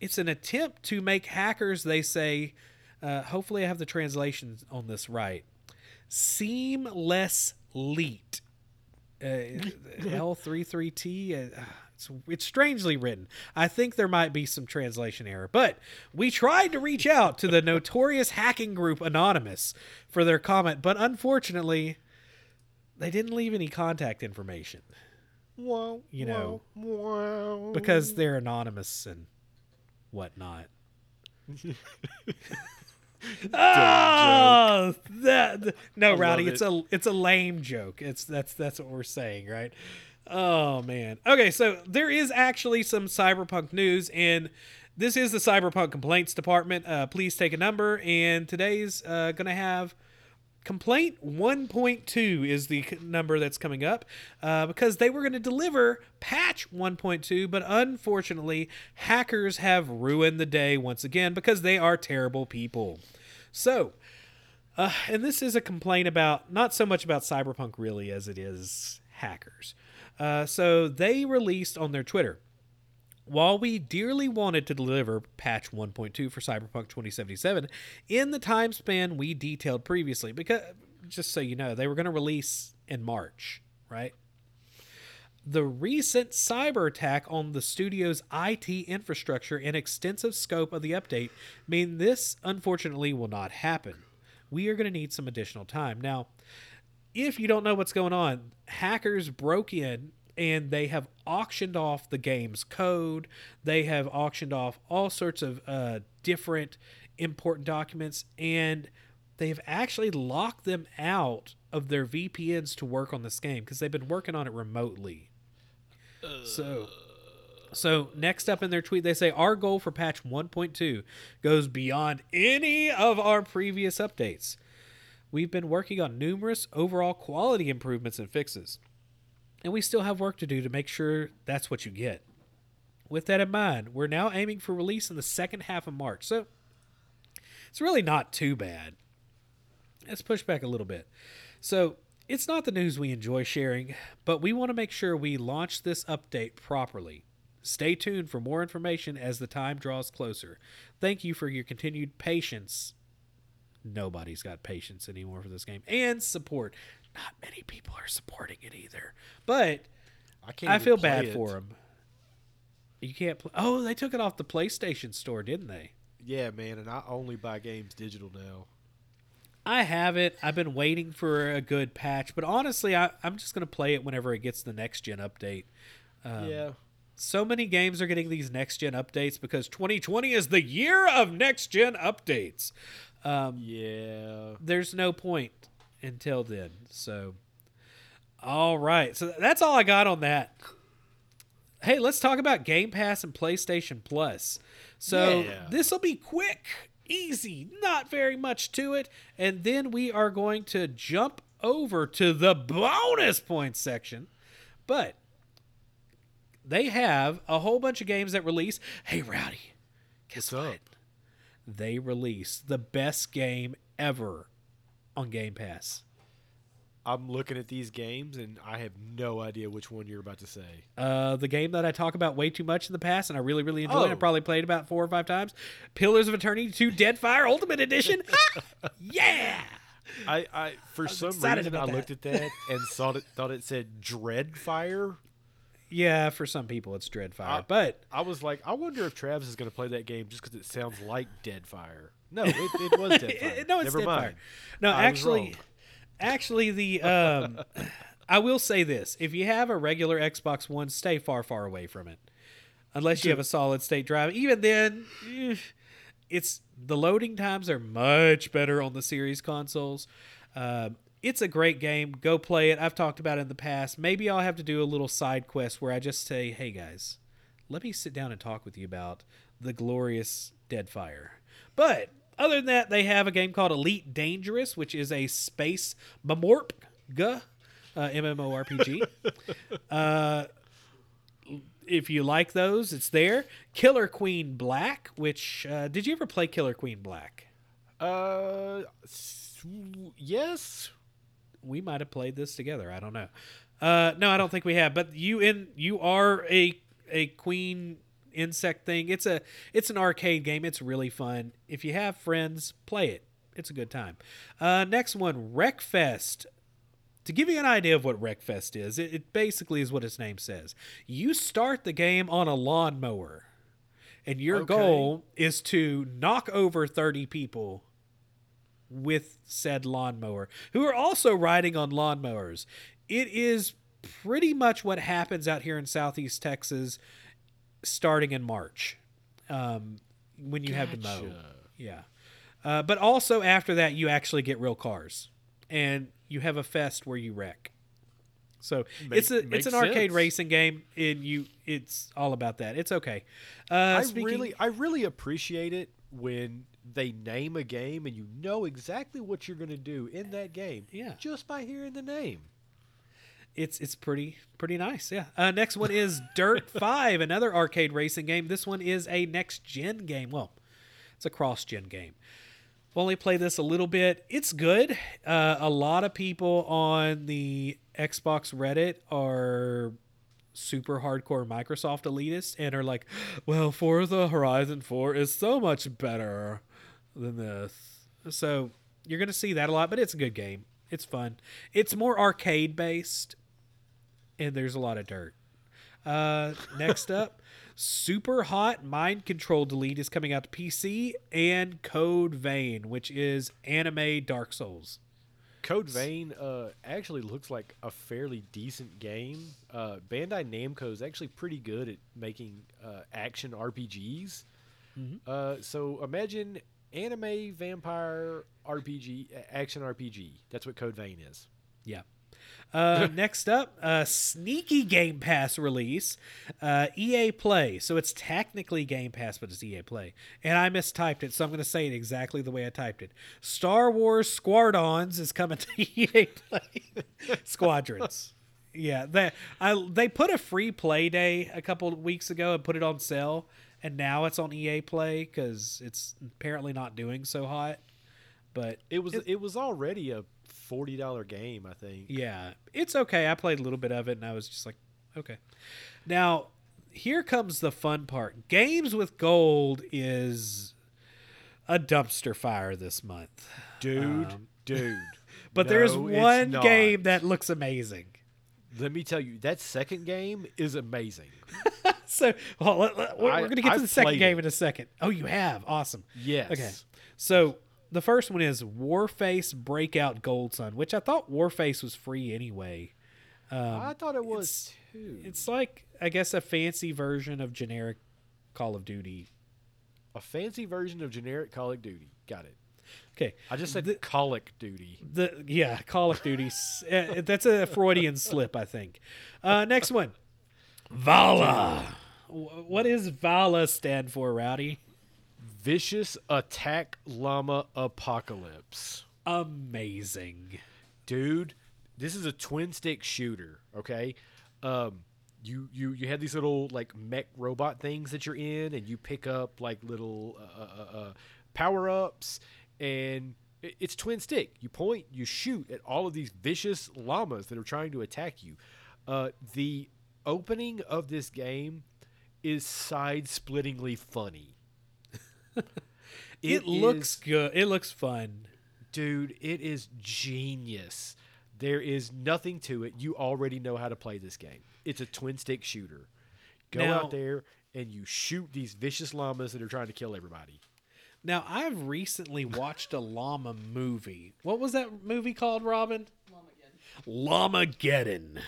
it's an attempt to make hackers they say uh, hopefully i have the translation on this right seem less leet. Uh, [laughs] L33T. Uh, it's, it's strangely written. I think there might be some translation error, but we tried to reach out to the [laughs] notorious hacking group Anonymous for their comment, but unfortunately, they didn't leave any contact information Wow, You know, wow, wow. because they're anonymous and whatnot. [laughs] oh, that no, I Rowdy, love it's a it's a lame joke. It's that's that's what we're saying, right? Oh man. Okay, so there is actually some cyberpunk news, and this is the cyberpunk complaints department. Uh, please take a number, and today's uh, gonna have complaint 1.2 is the number that's coming up uh, because they were going to deliver patch 1.2 but unfortunately hackers have ruined the day once again because they are terrible people so uh, and this is a complaint about not so much about cyberpunk really as it is hackers uh, so they released on their twitter while we dearly wanted to deliver patch 1.2 for Cyberpunk 2077 in the time span we detailed previously, because just so you know, they were going to release in March, right? The recent cyber attack on the studio's IT infrastructure and extensive scope of the update mean this unfortunately will not happen. We are going to need some additional time. Now, if you don't know what's going on, hackers broke in and they have auctioned off the game's code. They have auctioned off all sorts of uh, different important documents, and they've actually locked them out of their VPNs to work on this game because they've been working on it remotely. So. So next up in their tweet, they say our goal for patch 1.2 goes beyond any of our previous updates. We've been working on numerous overall quality improvements and fixes, and we still have work to do to make sure that's what you get. With that in mind, we're now aiming for release in the second half of March, so it's really not too bad. Let's push back a little bit. So, it's not the news we enjoy sharing, but we want to make sure we launch this update properly. Stay tuned for more information as the time draws closer. Thank you for your continued patience. Nobody's got patience anymore for this game and support. Not many people are supporting it either. But I can't. I feel bad it. for them. You can't play. Oh, they took it off the PlayStation Store, didn't they? Yeah, man, and I only buy games digital now. I have it. I've been waiting for a good patch, but honestly, I, I'm just going to play it whenever it gets the next gen update. Um, yeah, So many games are getting these next gen updates because 2020 is the year of next gen updates. Um, yeah. there's no point until then. So, all right. So that's all I got on that. Hey, let's talk about Game Pass and PlayStation Plus. So Yeah. this will be quick, easy, not very much to it, and then we are going to jump over to the bonus points section. But they have a whole bunch of games that release. Hey, Rowdy, guess What's what? up? They release the best game ever on Game Pass. I'm looking at these games and I have no idea which one you're about to say. Uh, the game that I talk about way too much in the past, and I really, really enjoy. it. I Oh. probably played about four or five times. Pillars of Eternity 2 Deadfire Ultimate Edition. [laughs] [laughs] yeah. I, I for some reason I that. looked at that and thought it thought it said Dreadfire. Yeah, for some people it's Dreadfire, I- but I was like, I wonder if Travis is going to play that game just because it sounds like Deadfire. No, it, it was Deadfire. [laughs] no, it's Never Deadfire. mind. No, I actually, actually, the um, [laughs] I will say this: if you have a regular Xbox One, stay far, far away from it, unless you have a solid state drive. Even then, [sighs] it's the loading times are much better on the series consoles. Um, it's a great game. Go play it. I've talked about it in the past. Maybe I'll have to do a little side quest where I just say, "Hey guys, let me sit down and talk with you about the glorious Deadfire." But other than that, they have a game called Elite Dangerous, which is a space Mamorp uh, MMORPG. [laughs] uh, if you like those, it's there. Killer Queen Black, which uh, did you ever play Killer Queen Black? Uh, yes. We might have played this together. I don't know. Uh, no, I don't think we have. But you in you are a a queen insect thing. It's a it's an arcade game. It's really fun. If you have friends, play it. It's a good time. Uh, next one, Wreckfest. To give you an idea of what Wreckfest is, it, it basically is what its name says. You start the game on a lawnmower, and your Okay. goal is to knock over 30 people with said lawnmower who are also riding on lawnmowers. It is pretty much what happens out here in Southeast Texas starting in March um, when you have to mow. Yeah. Uh, but also after that, you actually get real cars and you have a fest where you wreck. So Make- it's a it's an arcade sense. racing game, and you it's all about that. It's okay. Uh, I speaking- really, I really appreciate it when they name a game and you know exactly what you're going to do in that game. Yeah. Just by hearing the name. it's it's pretty pretty nice. Yeah. Uh, next one is [laughs] Dirt Five, another arcade racing game. This one is a next gen game. Well, it's a cross gen game. I've only played this a little bit. It's good. Uh, a lot of people on the Xbox Reddit are super hardcore Microsoft elitists and are like, "Well, Forza Horizon 4 is so much better than this." So you're gonna see that a lot, but it's a good game. It's fun. It's more arcade based, and there's a lot of dirt. Uh, next [laughs] up, Superhot Mind Control Delete is coming out to PC and Code Vein, which is anime Dark Souls. Code Vein uh, actually looks like a fairly decent game. Uh, Bandai Namco is actually pretty good at making uh, action RPGs. Uh, so imagine anime vampire RPG, action RPG. That's what Code Vein is. Yeah. Uh, [laughs] next up, uh, sneaky Game Pass release, uh, EA Play. So it's technically Game Pass, but it's EA Play. And I mistyped it, so I'm going to say it exactly the way I typed it. Star Wars Squadrons is coming to [laughs] EA Play. [laughs] Squadrons. Yeah, they I they put a free play day a couple of weeks ago and put it on sale, and now it's on EA Play because it's apparently not doing so hot. But It was it, was already a forty dollar game, I think. Yeah, it's okay. I played a little bit of it and I was just like, okay. Now, here comes the fun part. Games with Gold is a dumpster fire this month. Dude, um, dude. [laughs] But there's No, it's one game that looks amazing. Let me tell you, that second game is amazing. [laughs] So, well, let- let- we're, going to get to the second game it. in a second. Oh, you have? Awesome. Yes. Okay. So, the first one is Warface Breakout Gold Sun, which I thought Warface was free anyway. Um, I thought it was too. It's like, I guess, a fancy version of generic Call of Duty. A fancy version of generic Call of Duty. Got it. Okay. I just said The- Colic Duty. The yeah, of Duty. uh, that's a Freudian slip, I think. Uh, next one, Vala. What does Vala stand for, Rowdy? Vicious Attack Llama Apocalypse. Amazing. Dude, this is a twin stick shooter, okay? Um you, you you have these little like mech robot things that you're in and you pick up like little uh, uh, uh, power ups and It's twin stick. You point, you shoot at all of these vicious llamas that are trying to attack you. Uh, the opening of this game is side-splittingly funny. [laughs] It, looks is- good. It looks fun. dude. It is genius. There is nothing to it. You already know how to play this game. It's a twin stick shooter. Go Now- out there and you shoot these vicious llamas that are trying to kill everybody. Now, I've recently watched a llama movie. What was that movie called, Robin? Llamageddon.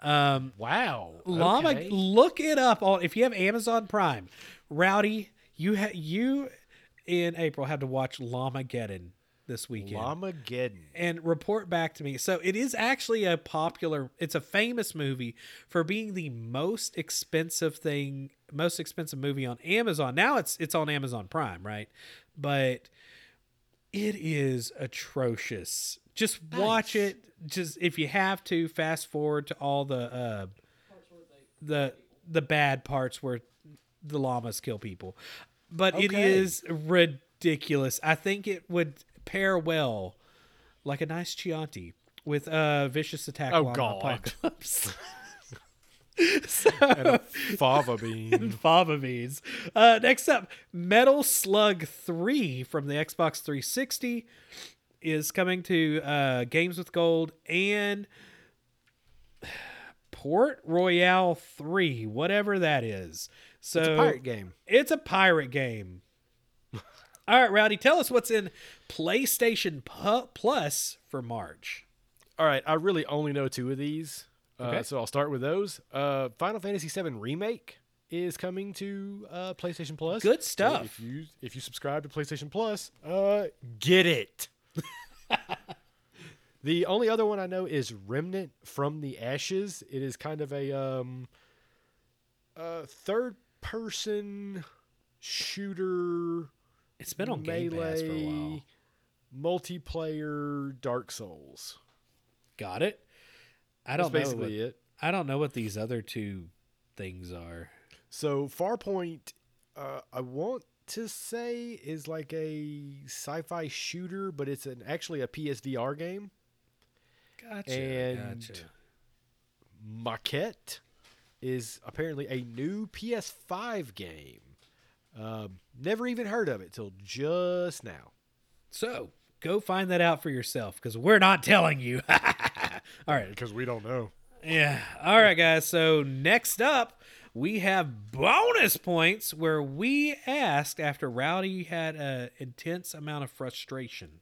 Um, Wow. Llama, okay. look it up on if you have Amazon Prime. Rowdy, you ha- you in April have to watch Llamageddon this weekend. Llamageddon. and report back to me. So it is actually a popular, it's a famous movie for being the most expensive thing, most expensive movie on Amazon. Now it's it's on Amazon Prime, right? But it is atrocious. Just watch it. Just if you have to, fast forward to all the uh, the the bad parts where the llamas kill people. But it Okay. is ridiculous. I think it would pair well, like a nice Chianti, with a vicious attack Oh, God. apocalypse. [laughs] [laughs] and a fava bean. [laughs] Fava beans. Uh, next up, Metal Slug 3 from the Xbox 360 is coming to uh, Games with Gold and [sighs] Port Royale 3, whatever that is. So It's a pirate game. It's a pirate game. [laughs] All right, Rowdy, tell us what's in PlayStation Pu- Plus for March. All right, I really only know two of these, uh, Okay. so I'll start with those. Uh, Final Fantasy VII Remake is coming to uh, PlayStation Plus. Good So stuff. if you if you subscribe to PlayStation Plus, uh, get it. [laughs] the only other one I know is Remnant from the Ashes. It is kind of a um, uh, third person shooter It's been on Game Pass for a while. multiplayer Dark Souls. Got it? I don't know. What, basically it. I don't know what these other two things are. So Farpoint, uh, I want to say is like a sci-fi shooter, but it's an actually a PSVR game. Gotcha. And- gotcha. Maquette is apparently a new PS5 game. Um, never even heard of it till just now. So go find that out for yourself because we're not telling you. [laughs] All right. Because we don't know. Yeah. All right, guys. So next up, we have bonus points where we asked after Rowdy had an intense amount of frustration,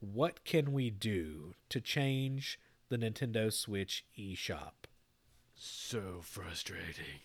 what can we do to change the Nintendo Switch eShop? So frustrating.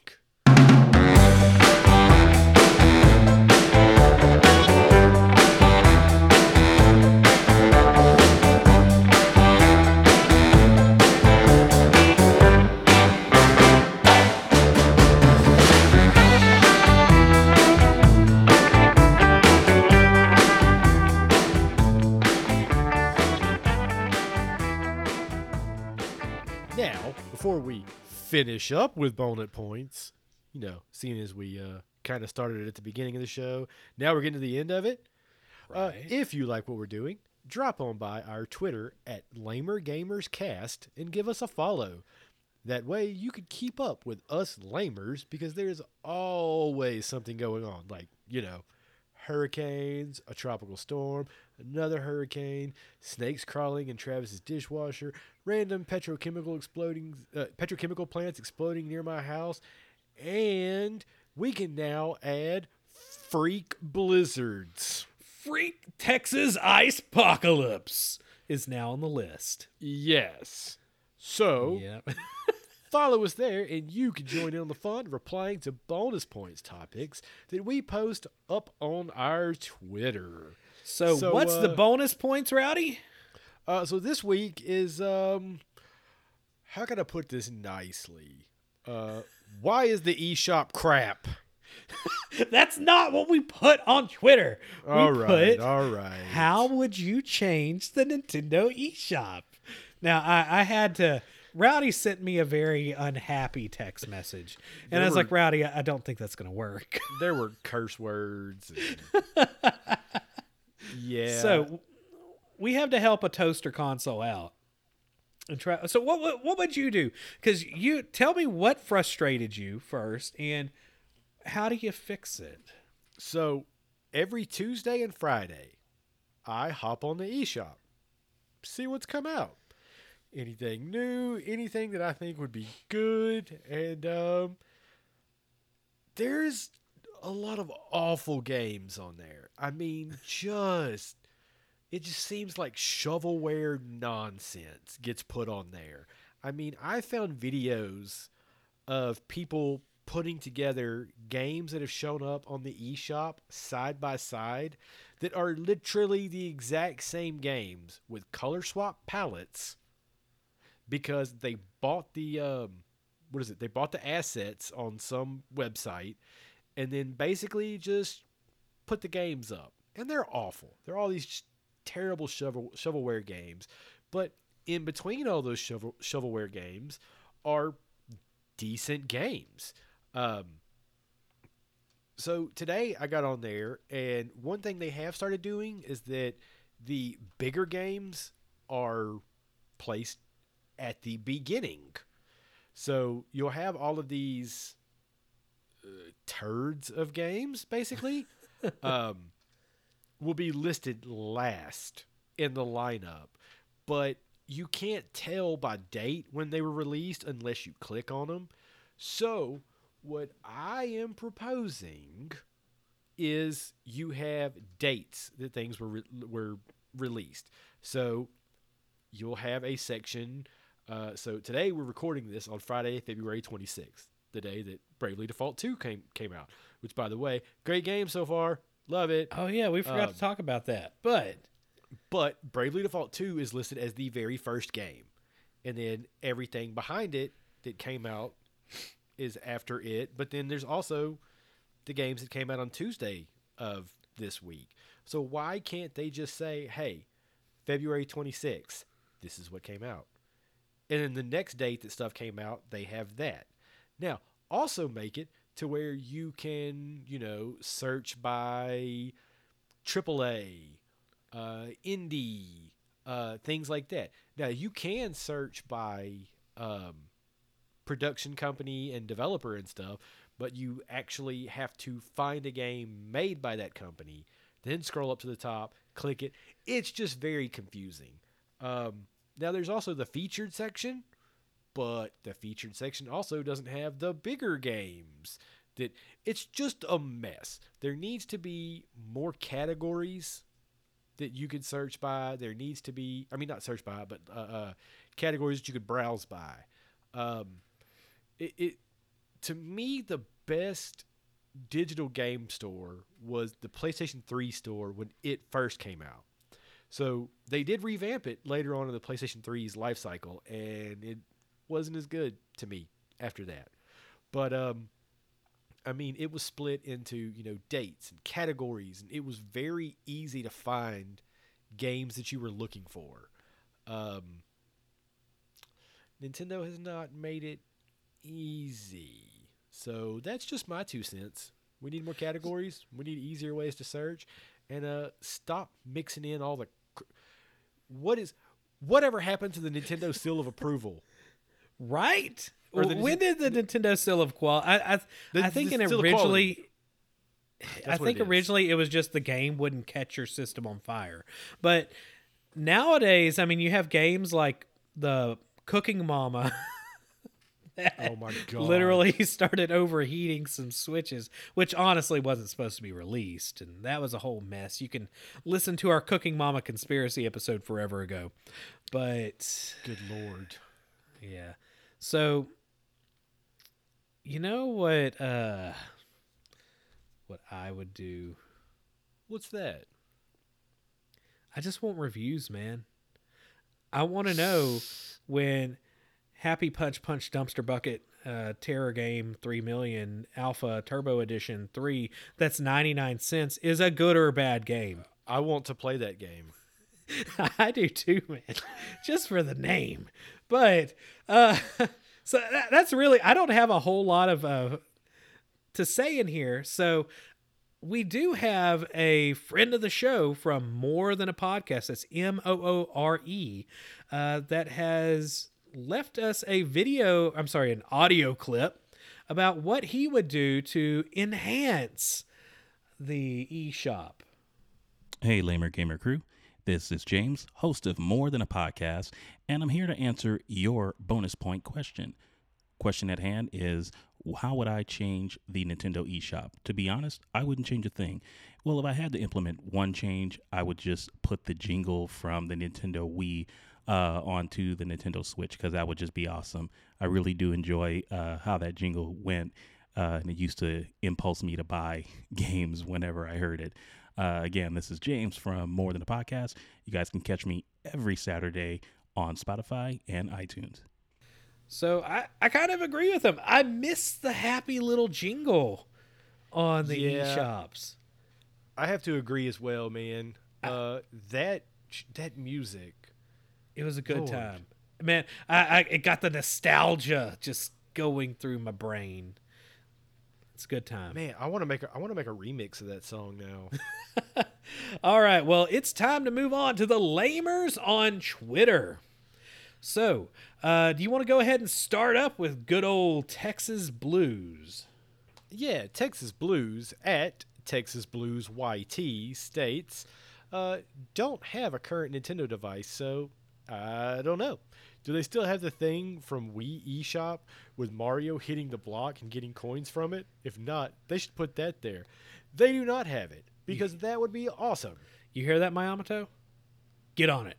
Before we finish up with bonus points, you know, seeing as we uh, kind of started it at the beginning of the show, now we're getting to the end of it. Uh, if you like what we're doing, drop on by our Twitter at Lamer Gamers Cast and give us a follow. That way, you could keep up with us lamers because there's always something going on, like you know, hurricanes, a tropical storm, another hurricane, snakes crawling in Travis's dishwasher, random petrochemical exploding, uh, petrochemical plants exploding near my house, and we can now add freak blizzards. Freak Texas Ice Apocalypse is now on the list. Yes. So Yep. [laughs] follow us there, and you can join in on the fun, replying to bonus points topics that we post up on our Twitter. So, So, what's the uh, bonus points, Rowdy? Uh, so this week is um, how can I put this nicely? Uh, why is the eShop crap? [laughs] That's not what we put on Twitter. We All right, put, all right. How would you change the Nintendo eShop? Now, I, I had to. Rowdy sent me a very unhappy text message. And I was were- like, Rowdy, I I don't think that's going to work. there were curse words. And [laughs] Yeah. So we have to help a toaster console out. And try. So what what, what would you do? Because you tell me what frustrated you first, and how do you fix it? So every Tuesday and Friday, I hop on the eShop, see what's come out. Anything new, anything that I think would be good, and um, there's a lot of awful games on there. I mean, just it just seems like shovelware nonsense gets put on there. I mean, I found videos of people putting together games that have shown up on the eShop side by side that are literally the exact same games with color swap palettes because they bought the um, what is it? They bought the assets on some website and then basically just put the games up. And they're awful. They're all these terrible shovel shovelware games, but in between all those shovel shovelware games are decent games. Um, so today I got on there, and one thing they have started doing is that the bigger games are placed at the beginning. So you'll have all of these uh, turds of games, basically, [laughs] um, will be listed last in the lineup. But you can't tell by date when they were released unless you click on them. So what I am proposing is you have dates that things were re- were released. So you'll have a section. Uh, so today we're recording this on Friday, February 26th, the day that Bravely Default 2 came came out. Which, by the way, great game so far. Love it. Oh yeah, we forgot Um, to talk about that. But But Bravely Default 2 is listed as the very first game. And then everything behind it that came out is after it. But then there's also the games that came out on Tuesday of this week. So why can't they just say, hey, February 26th, this is what came out? And then the next date that stuff came out, they have that. Now, also make it to where you can, you know, search by AAA, uh, indie, uh, things like that. Now you can search by um, production company and developer and stuff, but you actually have to find a game made by that company, then scroll up to the top, click it. It's just very confusing. Um, now there's also the featured section, but the featured section also doesn't have the bigger games. That it's just a mess. There needs to be more categories that you could search by. There needs to be, I mean, not search by, but uh, uh, categories that you could browse by. Um, it, it to me the best digital game store was the PlayStation 3 store when it first came out. So they did revamp it later on in the PlayStation 3's life cycle, and it wasn't as good to me after that. But um, I mean, it was split into you know dates and categories, and it was very easy to find games that you were looking for. Um, Nintendo has not made it easy, so that's just my two cents. We need more categories. We need easier ways to search, and uh, stop mixing in all the. Cr- what is whatever happened to the Nintendo seal of approval? Right? When did the Nintendo seal of quality? I I, The- I think the in seal originally. I think it originally it was just the game wouldn't catch your system on fire, but nowadays, I mean, you have games like the Cooking Mama. [laughs] Oh my god! literally [laughs] started overheating some switches, which honestly wasn't supposed to be released, and that was a whole mess. You can listen to our Cooking Mama conspiracy episode forever ago, but Good lord! yeah. So you know what uh what I would do? What's that? I just want reviews, man. I want to know when Happy Punch Punch Dumpster Bucket uh, Terror Game 3 million Alpha Turbo Edition 3 that's 99 cents is a good or a bad game. I want to play that game. [laughs] I do too, man. [laughs] Just for the name. But uh [laughs] so that, that's really I don't have a whole lot of uh to say in here. So we do have a friend of the show from More Than a Podcast. That's M O O R E, uh, that has left us a video. I'm sorry, an audio clip about what he would do to enhance the eShop. Hey, Lamer Gamer crew. This is James, host of More Than a Podcast, and I'm here to answer your bonus point question. Question at hand is how would I change the Nintendo eShop? To be honest, I wouldn't change a thing. Well, if I had to implement one change, I would just put the jingle from the Nintendo Wii uh, onto the Nintendo Switch because that would just be awesome. I really do enjoy uh, how that jingle went, uh, and it used to impulse me to buy [laughs] games whenever I heard it. Uh, again, this is James from More Than a Podcast. You guys can catch me every Saturday on Spotify and iTunes. So I, I kind of agree with him. I miss the happy little jingle on the Yeah. eShops. I have to agree as well, man. Uh, that that music. It was a good Lord. time. Man, I, I it got the nostalgia just going through my brain. It's a good time. Man, I want to make a, I want to make a remix of that song now. [laughs] All right, well, it's time to move on to the lamers on Twitter. So, uh, do you want to go ahead and start up with good old Texas Blues? yeah, Texas Blues at Texas Blues YT states, uh, don't have a current Nintendo device, so I don't know. Do they still have the thing from Wii eShop with Mario hitting the block and getting coins from it? If not, they should put that there. They do not have it because that would be awesome. You hear that, Miyamoto? Get on it.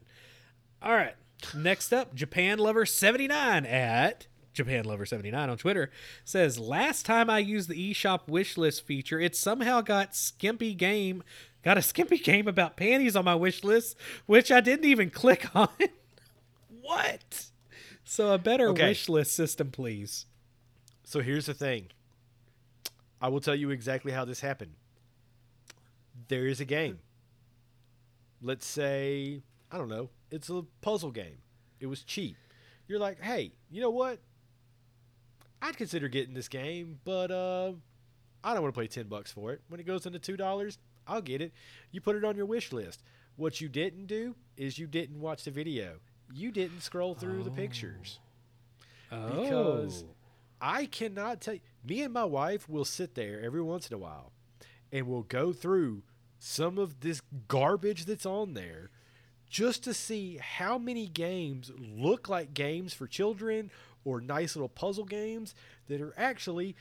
All right. Next up, Japan Lover 79 at Japan Lover 79 on Twitter says, Last time I used the eShop wishlist feature, it somehow got skimpy game, got a skimpy [laughs] game about panties on my wish list, which I didn't even click on. [laughs] what? So a better Okay. wish list system, please. So here's the thing. I will tell you exactly how this happened. There is a game. Let's say, I don't know, it's a puzzle game. It was cheap. You're like, hey, you know what? I'd consider getting this game, but uh, I don't want to pay 10 bucks for it. When it goes into $2, I'll get it. You put it on your wish list. What you didn't do is you didn't watch the video. You didn't scroll through the pictures. Because Oh. I cannot tell you. Me and my wife will sit there every once in a while and we'll go through some of this garbage that's on there just to see how many games look like games for children or nice little puzzle games that are actually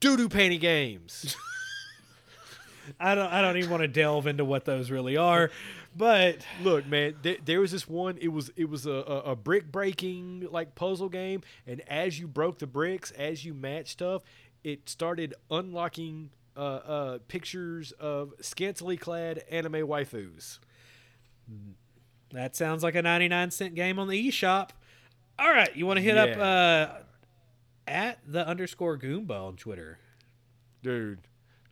doo doo panty games. [laughs] I don't I don't even want to delve into what those really are, but Look, man, th- there was this one. It was it was a, a, a brick breaking like puzzle game, and as you broke the bricks, as you matched stuff, it started unlocking uh, uh, pictures of scantily clad anime waifus. That sounds like a 99 cent game on the eShop. All right, you want to hit up uh, at the underscore Goomba on Twitter. Dude,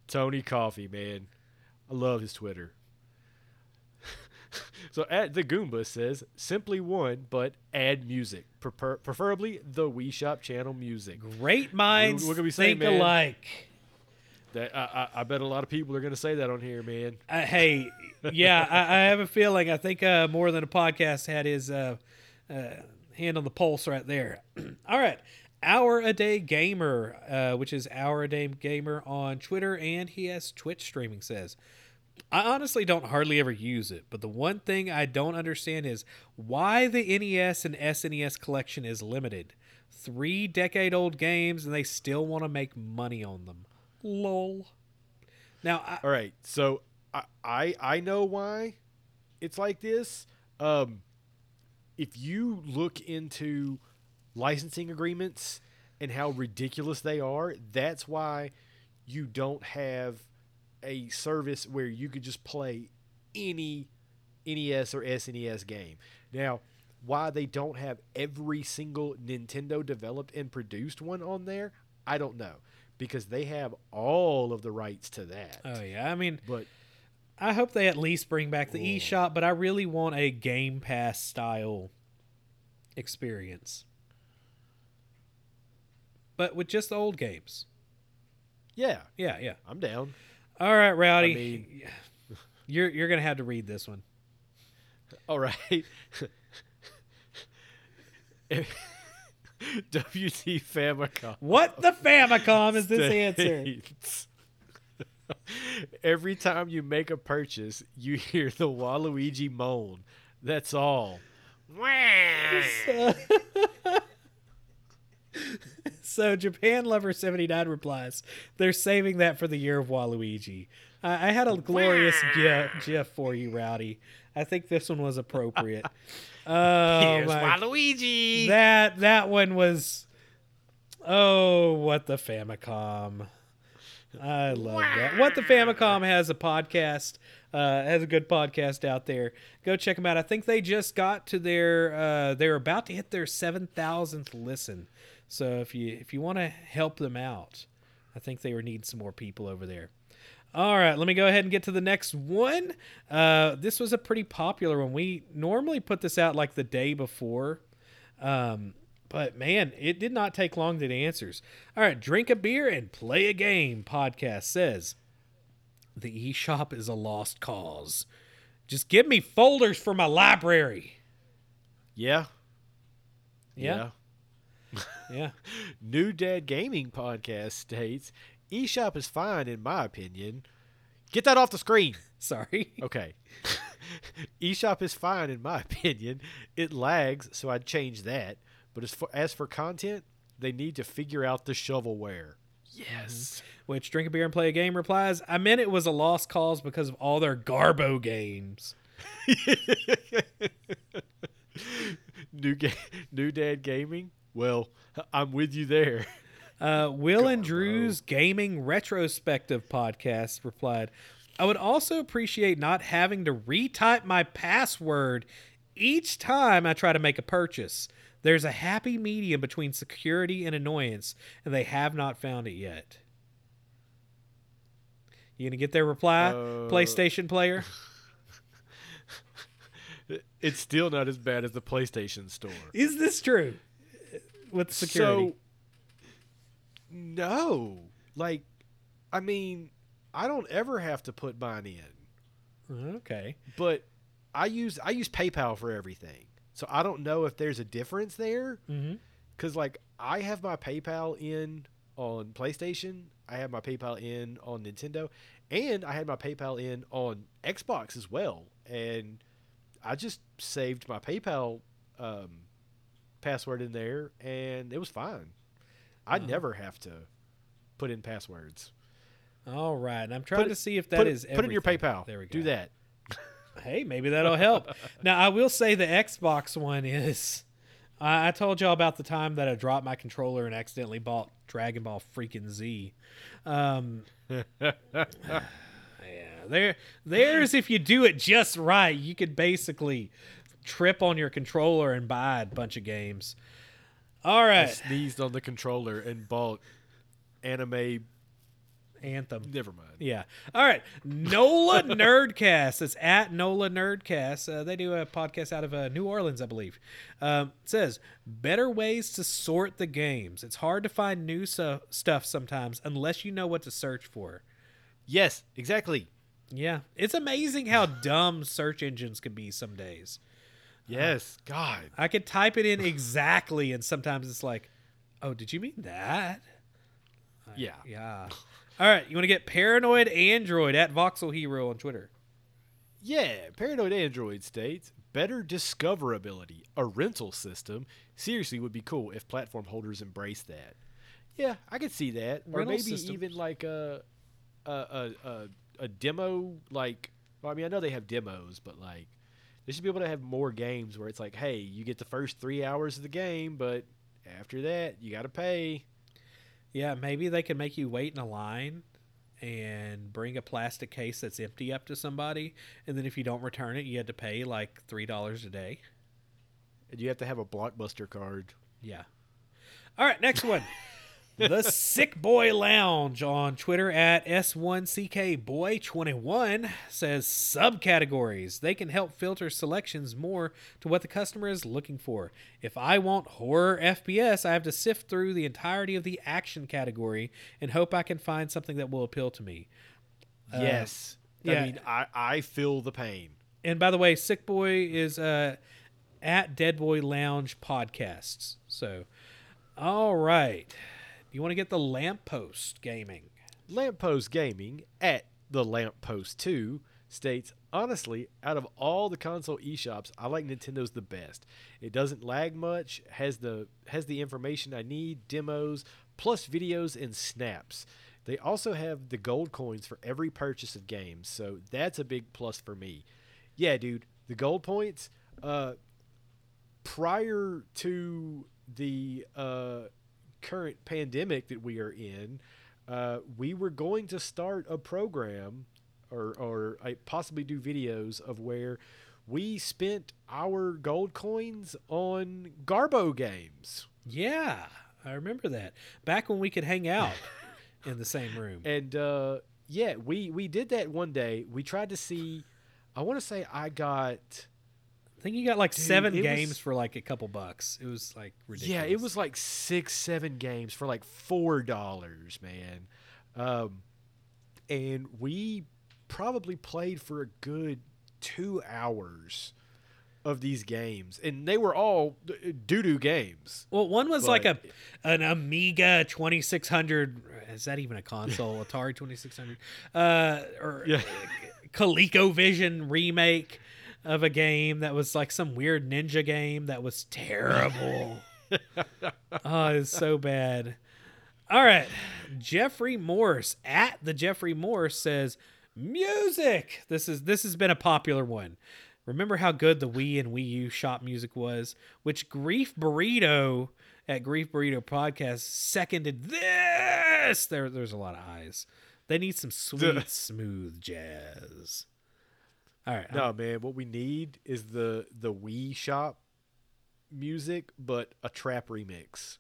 Tony Coffee, man, I love his Twitter. [laughs] so at the Goomba says simply one, but add music, prefer- preferably the Wii Shop channel music. Great minds What- what can we say, think man? alike. That I, I, I bet a lot of people are going to say that on here, man. Uh, hey, yeah, I, I have a feeling. I think uh, more than a podcast had his uh, uh, hand on the pulse right there. [clears throat] All right, hour a day gamer, uh, which is hour a day gamer on Twitter, and he has Twitch streaming. Says, I honestly don't hardly ever use it, but the one thing I don't understand is why the NES and SNES collection is limited. Three decade old games, and they still want to make money on them. Lol. Now, I, All right, so I I, I know why it's like this. Um, if you look into licensing agreements and how ridiculous they are, that's why you don't have a service where you could just play any NES or SNES game. Now, why they don't have every single Nintendo developed and produced one on there, I don't know. Because they have all of the rights to that. oh yeah, I mean, But I hope they at least bring back the eShop, but I really want a Game Pass style experience. But with just old games. yeah, Yeah, yeah. I'm down. All right, Rowdy. I mean- [laughs] you're you're gonna have to read this one. [laughs] All right. [laughs] WT Famicom. What the Famicom is this answer? Every time you make a purchase, you hear the Waluigi moan. That's all. So Japan Lover seventy nine replies, "They're saving that for the year of Waluigi." I, I had a glorious gif, gif for you, Rowdy. I think this one was appropriate. [laughs] Oh Here's my Waluigi. that that one was oh what the famicom i love that what the famicom has a podcast uh has a good podcast out there go check them out i think they just got to their uh they're about to hit their 7000th listen so if you if you want to help them out i think they were need some more people over there all right, let me go ahead and get to the next one. Uh, this was a pretty popular one. We normally put this out like the day before, um, but man, it did not take long to get answers. All right, drink a beer and play a game. Podcast says the eShop is a lost cause. Just give me folders for my library. yeah. Yeah, yeah. [laughs] New Dad Gaming Podcast states eShop is fine in my opinion. Get that off the screen. [laughs] Sorry. Okay. [laughs] eShop is fine in my opinion. It lags, so I'd change that. But as for, as for content, they need to figure out the shovelware. Yes. Mm-hmm. Which drink a beer and play a game replies, I meant it was a lost cause because of all their Garbo games. new ga- New Dad Gaming? Well, I'm with you there. Uh, Will and Drew's Gaming Retrospective podcast replied, I would also appreciate not having to retype my password each time I try to make a purchase. There's a happy medium between security and annoyance, and they have not found it yet. You gonna get their reply, Uh, PlayStation player? [laughs] It's still not as bad as the PlayStation Store. Is this true? With security. So, no. Like, I mean, I don't ever have to put mine in, okay. but I use I use PayPal for everything. So I don't know if there's a difference there. Mm-hmm. Because like I have my PayPal in on PlayStation, I have my PayPal in on Nintendo, and I had my PayPal in on Xbox as well. And I just saved my PayPal um, password in there, and it was fine. I Uh-huh. never have to put in passwords. All right. And I'm trying Put to see if that put, is put in your. PayPal. There we go. Do that. [laughs] Hey, maybe that'll help. [laughs] now, I will say the Xbox one is. I, I told y'all about the time that I dropped my controller and accidentally bought Dragon Ball freaking Z. Um, [laughs] [sighs] yeah, there, there's if you do it just right, you could basically trip on your controller and buy a bunch of games. All right. I sneezed on the controller and bought anime. Anthem. Never mind. Yeah. All right. NOLA [laughs] Nerdcast. It's at NOLA Nerdcast. Uh, they do a podcast out of uh, New Orleans, I believe. Um, it says better ways to sort the games. It's hard to find new so- stuff sometimes unless you know what to search for. Yes, exactly. Yeah. It's amazing how dumb search engines can be some days. Yes. God. I could type it in exactly, and sometimes it's like, oh, did you mean that? Yeah. Yeah. All right. You want to get Paranoid Android at Voxel Hero on Twitter. Yeah, Paranoid Android states better discoverability, a rental system. Seriously, would be cool if platform holders embrace that. Yeah, I could see that, or maybe systems. even like a a, a a a demo. Like, well, I mean, I know they have demos, but like, they should be able to have more games where it's like, hey, you get the first three hours of the game, but after that, you got to pay. Yeah, maybe they can make you wait in a line and bring a plastic case that's empty up to somebody, and then if you don't return it, you had to pay like three dollars a day. And you have to have a blockbuster card. Yeah. All right, next one. [laughs] the Sick Boy Lounge on Twitter at S1CKBoy21 says subcategories. They can help filter selections more to what the customer is looking for. If I want horror FPS, I have to sift through the entirety of the action category and hope I can find something that will appeal to me. Uh, yes. yeah. I mean, I, I feel the pain. And by the way, Sick Boy is uh, at Dead Boy Lounge Podcasts. So, all right. You want to get the Lamppost Gaming? Lamppost Gaming at the Lamppost 2 states, honestly, out of all the console eShops, I like Nintendo's the best. It doesn't lag much, has the has the information I need, demos, plus videos and snaps. They also have the gold coins for every purchase of games, so that's a big plus for me. Yeah, dude, the gold points uh prior to the uh current pandemic that we are in, uh, we were going to start a program or, or uh, possibly do videos of where we spent our gold coins on Garbo games. Yeah, I remember that. Back when we could hang out in the same room. [laughs] And uh, yeah, we, we did that one day. We tried to see, I want to say I got. I think you got like Dude, seven games was- for like a couple bucks. It was like ridiculous. Yeah, it was like six, seven games for like four dollars, man. Um, and we probably played for a good two hours of these games, and they were all doo doo games. Well, one was like a an Amiga 2600. Is that even a console? [laughs] Atari 2600, uh, or Yeah. ColecoVision remake of a game that was like some weird ninja game that was terrible. [laughs] oh, it's so bad. All right, Jeffrey Morse at the Jeffrey Morse says music. This is this has been a popular one. Remember how good the Wii and Wii U shop music was, which Grief Burrito at Grief Burrito Podcast seconded this. There, there's a lot of eyes. They need some sweet, smooth jazz. All right, No, man, what we need is the the Wii Shop music, but a trap remix.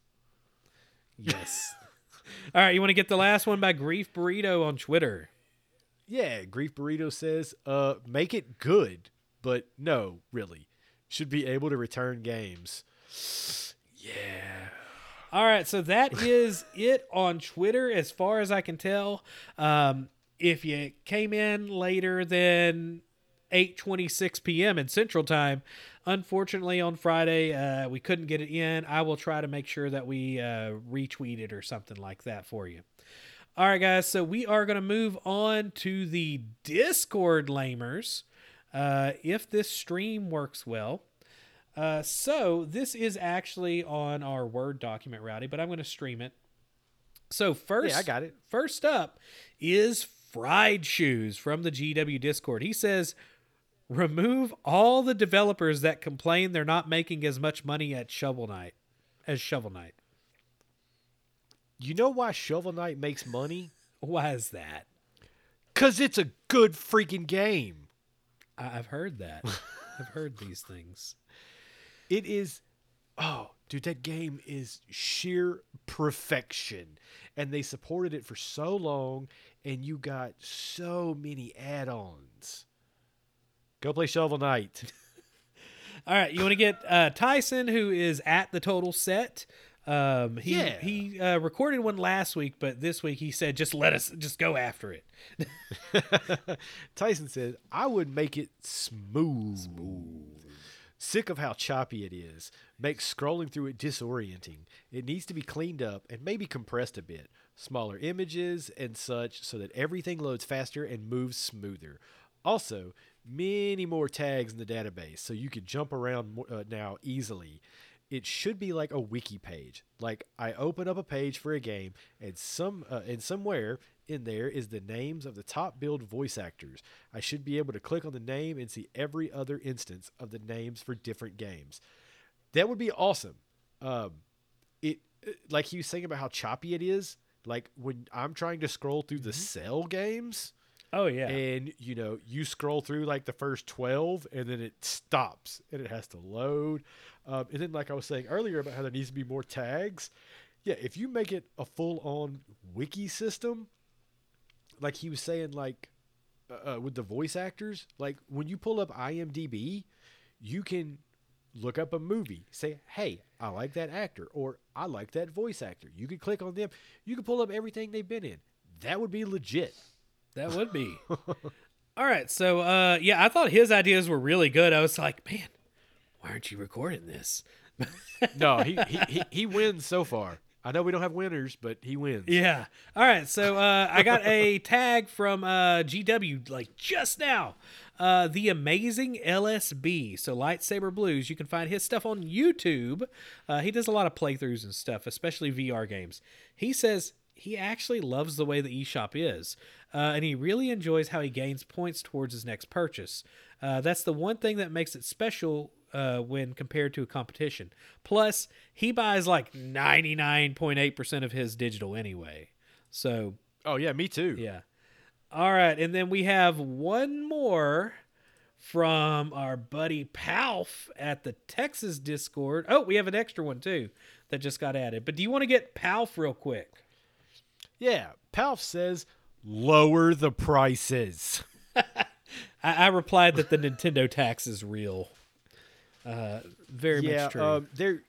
yes. [laughs] All right, you want to get the last one by Grief Burrito on Twitter? Yeah, Grief Burrito says, uh, make it good, but no, really. Should be able to return games. Yeah. All right, so that [laughs] is it on Twitter as far as I can tell. Um, if you came in later than 8:26 p.m. in Central Time, unfortunately on Friday uh, we couldn't get it in. I will try to make sure that we uh, retweet it or something like that for you. All right, guys. So we are going to move on to the Discord lamers. Uh, if this stream works well. Uh, so this is actually on our Word document, Rowdy, but I'm going to stream it. So first, Yeah, I got it. First up is Fried Shoes from the GW Discord. He says, "Remove all the developers that complain they're not making as much money at Shovel Knight as Shovel Knight. You know why Shovel Knight makes money? Why is that? Because it's a good freaking game. I- I've heard that. [laughs] I've heard these things. It is. Oh, dude, that game is sheer perfection. And they supported it for so long, and you got so many add ons. Go play Shovel Knight. [laughs] All right, you want to get uh, Tyson, who is at the total set. Um, he Yeah. he uh, recorded one last week, but this week he said, "Just let us, just go after it." [laughs] Tyson said, I would make it smooth. Sick of how choppy it is. Makes scrolling through it disorienting. It needs to be cleaned up and maybe compressed a bit. Smaller images and such so that everything loads faster and moves smoother. Also, many more tags in the database so you could jump around more, uh, now easily. It should be like a wiki page. Like I open up a page for a game and some uh, and somewhere in there is the names of the top billed voice actors. I should be able to click on the name and see every other instance of the names for different games. That would be awesome. Um, it uh, like he was saying about how choppy it is. Like when I'm trying to scroll through the cell games, Oh yeah, and you know you scroll through like the first 12 and then it stops and it has to load. Um, and then like i was saying earlier about how there needs to be more tags yeah if you make it a full-on wiki system like he was saying like uh, uh, with the voice actors like when you pull up imdb you can look up a movie say hey i like that actor or i like that voice actor. You can click on them. You can pull up everything they've been in. That would be legit That would be. [laughs] All right. So, uh, yeah, I thought his ideas were really good. I was like, man, why aren't you recording this? [laughs] no, he, he he he wins so far. I know we don't have winners, but he wins. Yeah. All right. So uh, I got a tag from uh, GW like just now. Uh, the amazing LSB. So Lightsaber Blues. You can find his stuff on YouTube. Uh, he does a lot of playthroughs and stuff, especially VR games. He says he actually loves the way the eShop is, uh, and he really enjoys how he gains points towards his next purchase. Uh, that's the one thing that makes it special uh, when compared to a competition. Plus, he buys like 99.8% of his digital anyway. So, Oh yeah, me too. yeah. All right. And then we have one more from our buddy Palf at the Texas Discord. Oh, we have an extra one too that just got added. But do you want to get Palf real quick? Yeah. Palf says lower the prices. [laughs] I, I replied that the Nintendo tax is real. Uh, very yeah, much true. um, there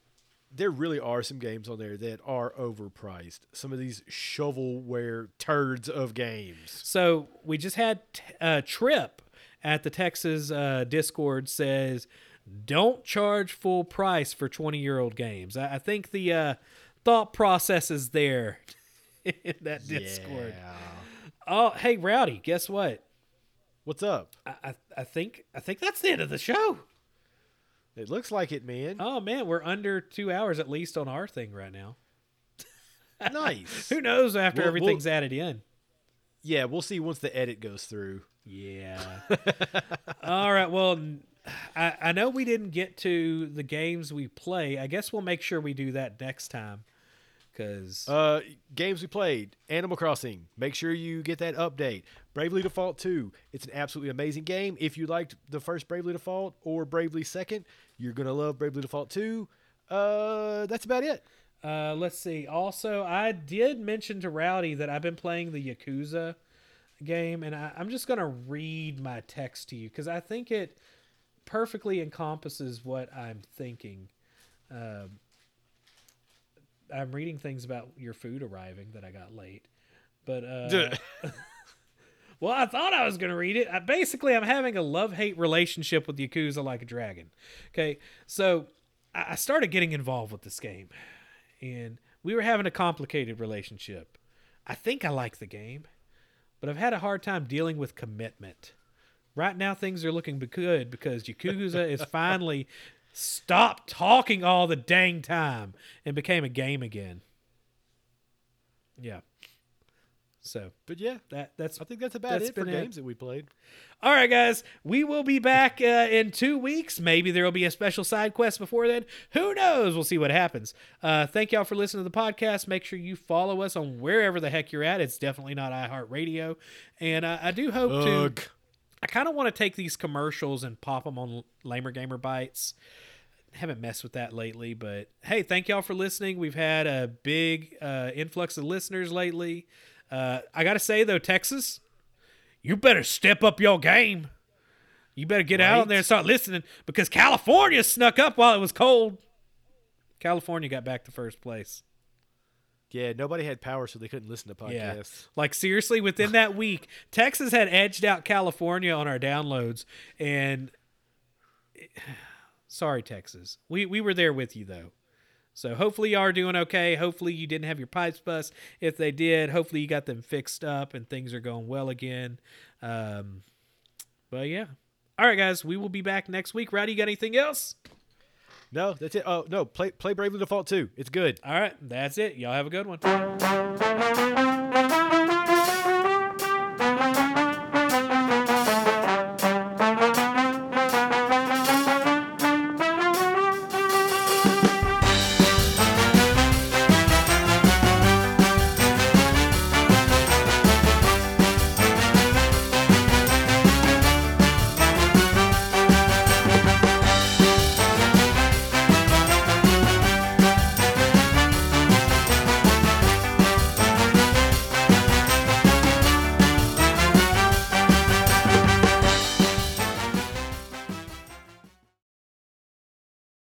there really are some games on there that are overpriced. Some of these shovelware turds of games. So we just had a trip at the Texas uh, Discord says, "Don't charge full price for twenty year old games." I, I think the uh, thought process is there [laughs] in that Discord. Yeah. Oh, hey, Rowdy, guess what? What's up? I, I I think I think that's the end of the show. It looks like it, man. Oh man, we're under two hours at least on our thing right now. [laughs] nice. Who knows after We'll- everything's added in? Yeah, we'll see once the edit goes through. Yeah. [laughs] All right. Well, I, I know we didn't get to the games we play. I guess we'll make sure we do that next time. Because Uh, games we played: Animal Crossing. Make sure you get that update. Bravely Default 2. It's an absolutely amazing game. If you liked the first Bravely Default or Bravely Second, you're gonna love Bravely Default 2. Uh, that's about it. uh, let's see. Also, I did mention to Rowdy that I've been playing the Yakuza game, and I, I'm just going to read my text to you because I think it perfectly encompasses what I'm thinking. Um, I'm reading things about your food arriving that I got late, but uh, [laughs] well, I thought I was going to read it. I, basically, I'm having a love hate relationship with Yakuza Like a Dragon. Okay, so I, I started getting involved with this game, and we were having a complicated relationship. I think I like the game, but I've had a hard time dealing with commitment. Right now, things are looking good because [laughs] Yakuza is finally stopped talking all the dang time and became a game again. Yeah. So but yeah, that that's I think that's about That's it for been it. games that we played. all right, guys. We will be back uh, in two weeks. Maybe there will be a special side quest before then. Who knows? We'll see what happens. Uh, thank y'all for listening to the podcast. Make sure you follow us on wherever the heck you're at. It's definitely not iHeartRadio, and uh, I do hope to. I kind of want to take these commercials and pop them on Lamer Gamer Bites. Haven't messed with that lately, but hey, thank y'all for listening. We've had a big uh, influx of listeners lately. Uh, I got to say though, Texas, you better step up your game. You better get out there and start listening because California snuck up while it was cold. California got back to first place. Yeah, nobody had power, so they couldn't listen to podcasts. Yeah. Like seriously, within that week, Texas had edged out California on our downloads, and [sighs] sorry, Texas, we we were there with you though. So hopefully you are doing okay. Hopefully you didn't have your pipes bust. If they did, hopefully you got them fixed up and things are going well again. Um, but yeah. All right, guys, we will be back next week. Rowdy, you got anything else? No, that's it. Oh no, play play Bravely Default 2. It's good. All right, that's it. Y'all have a good one.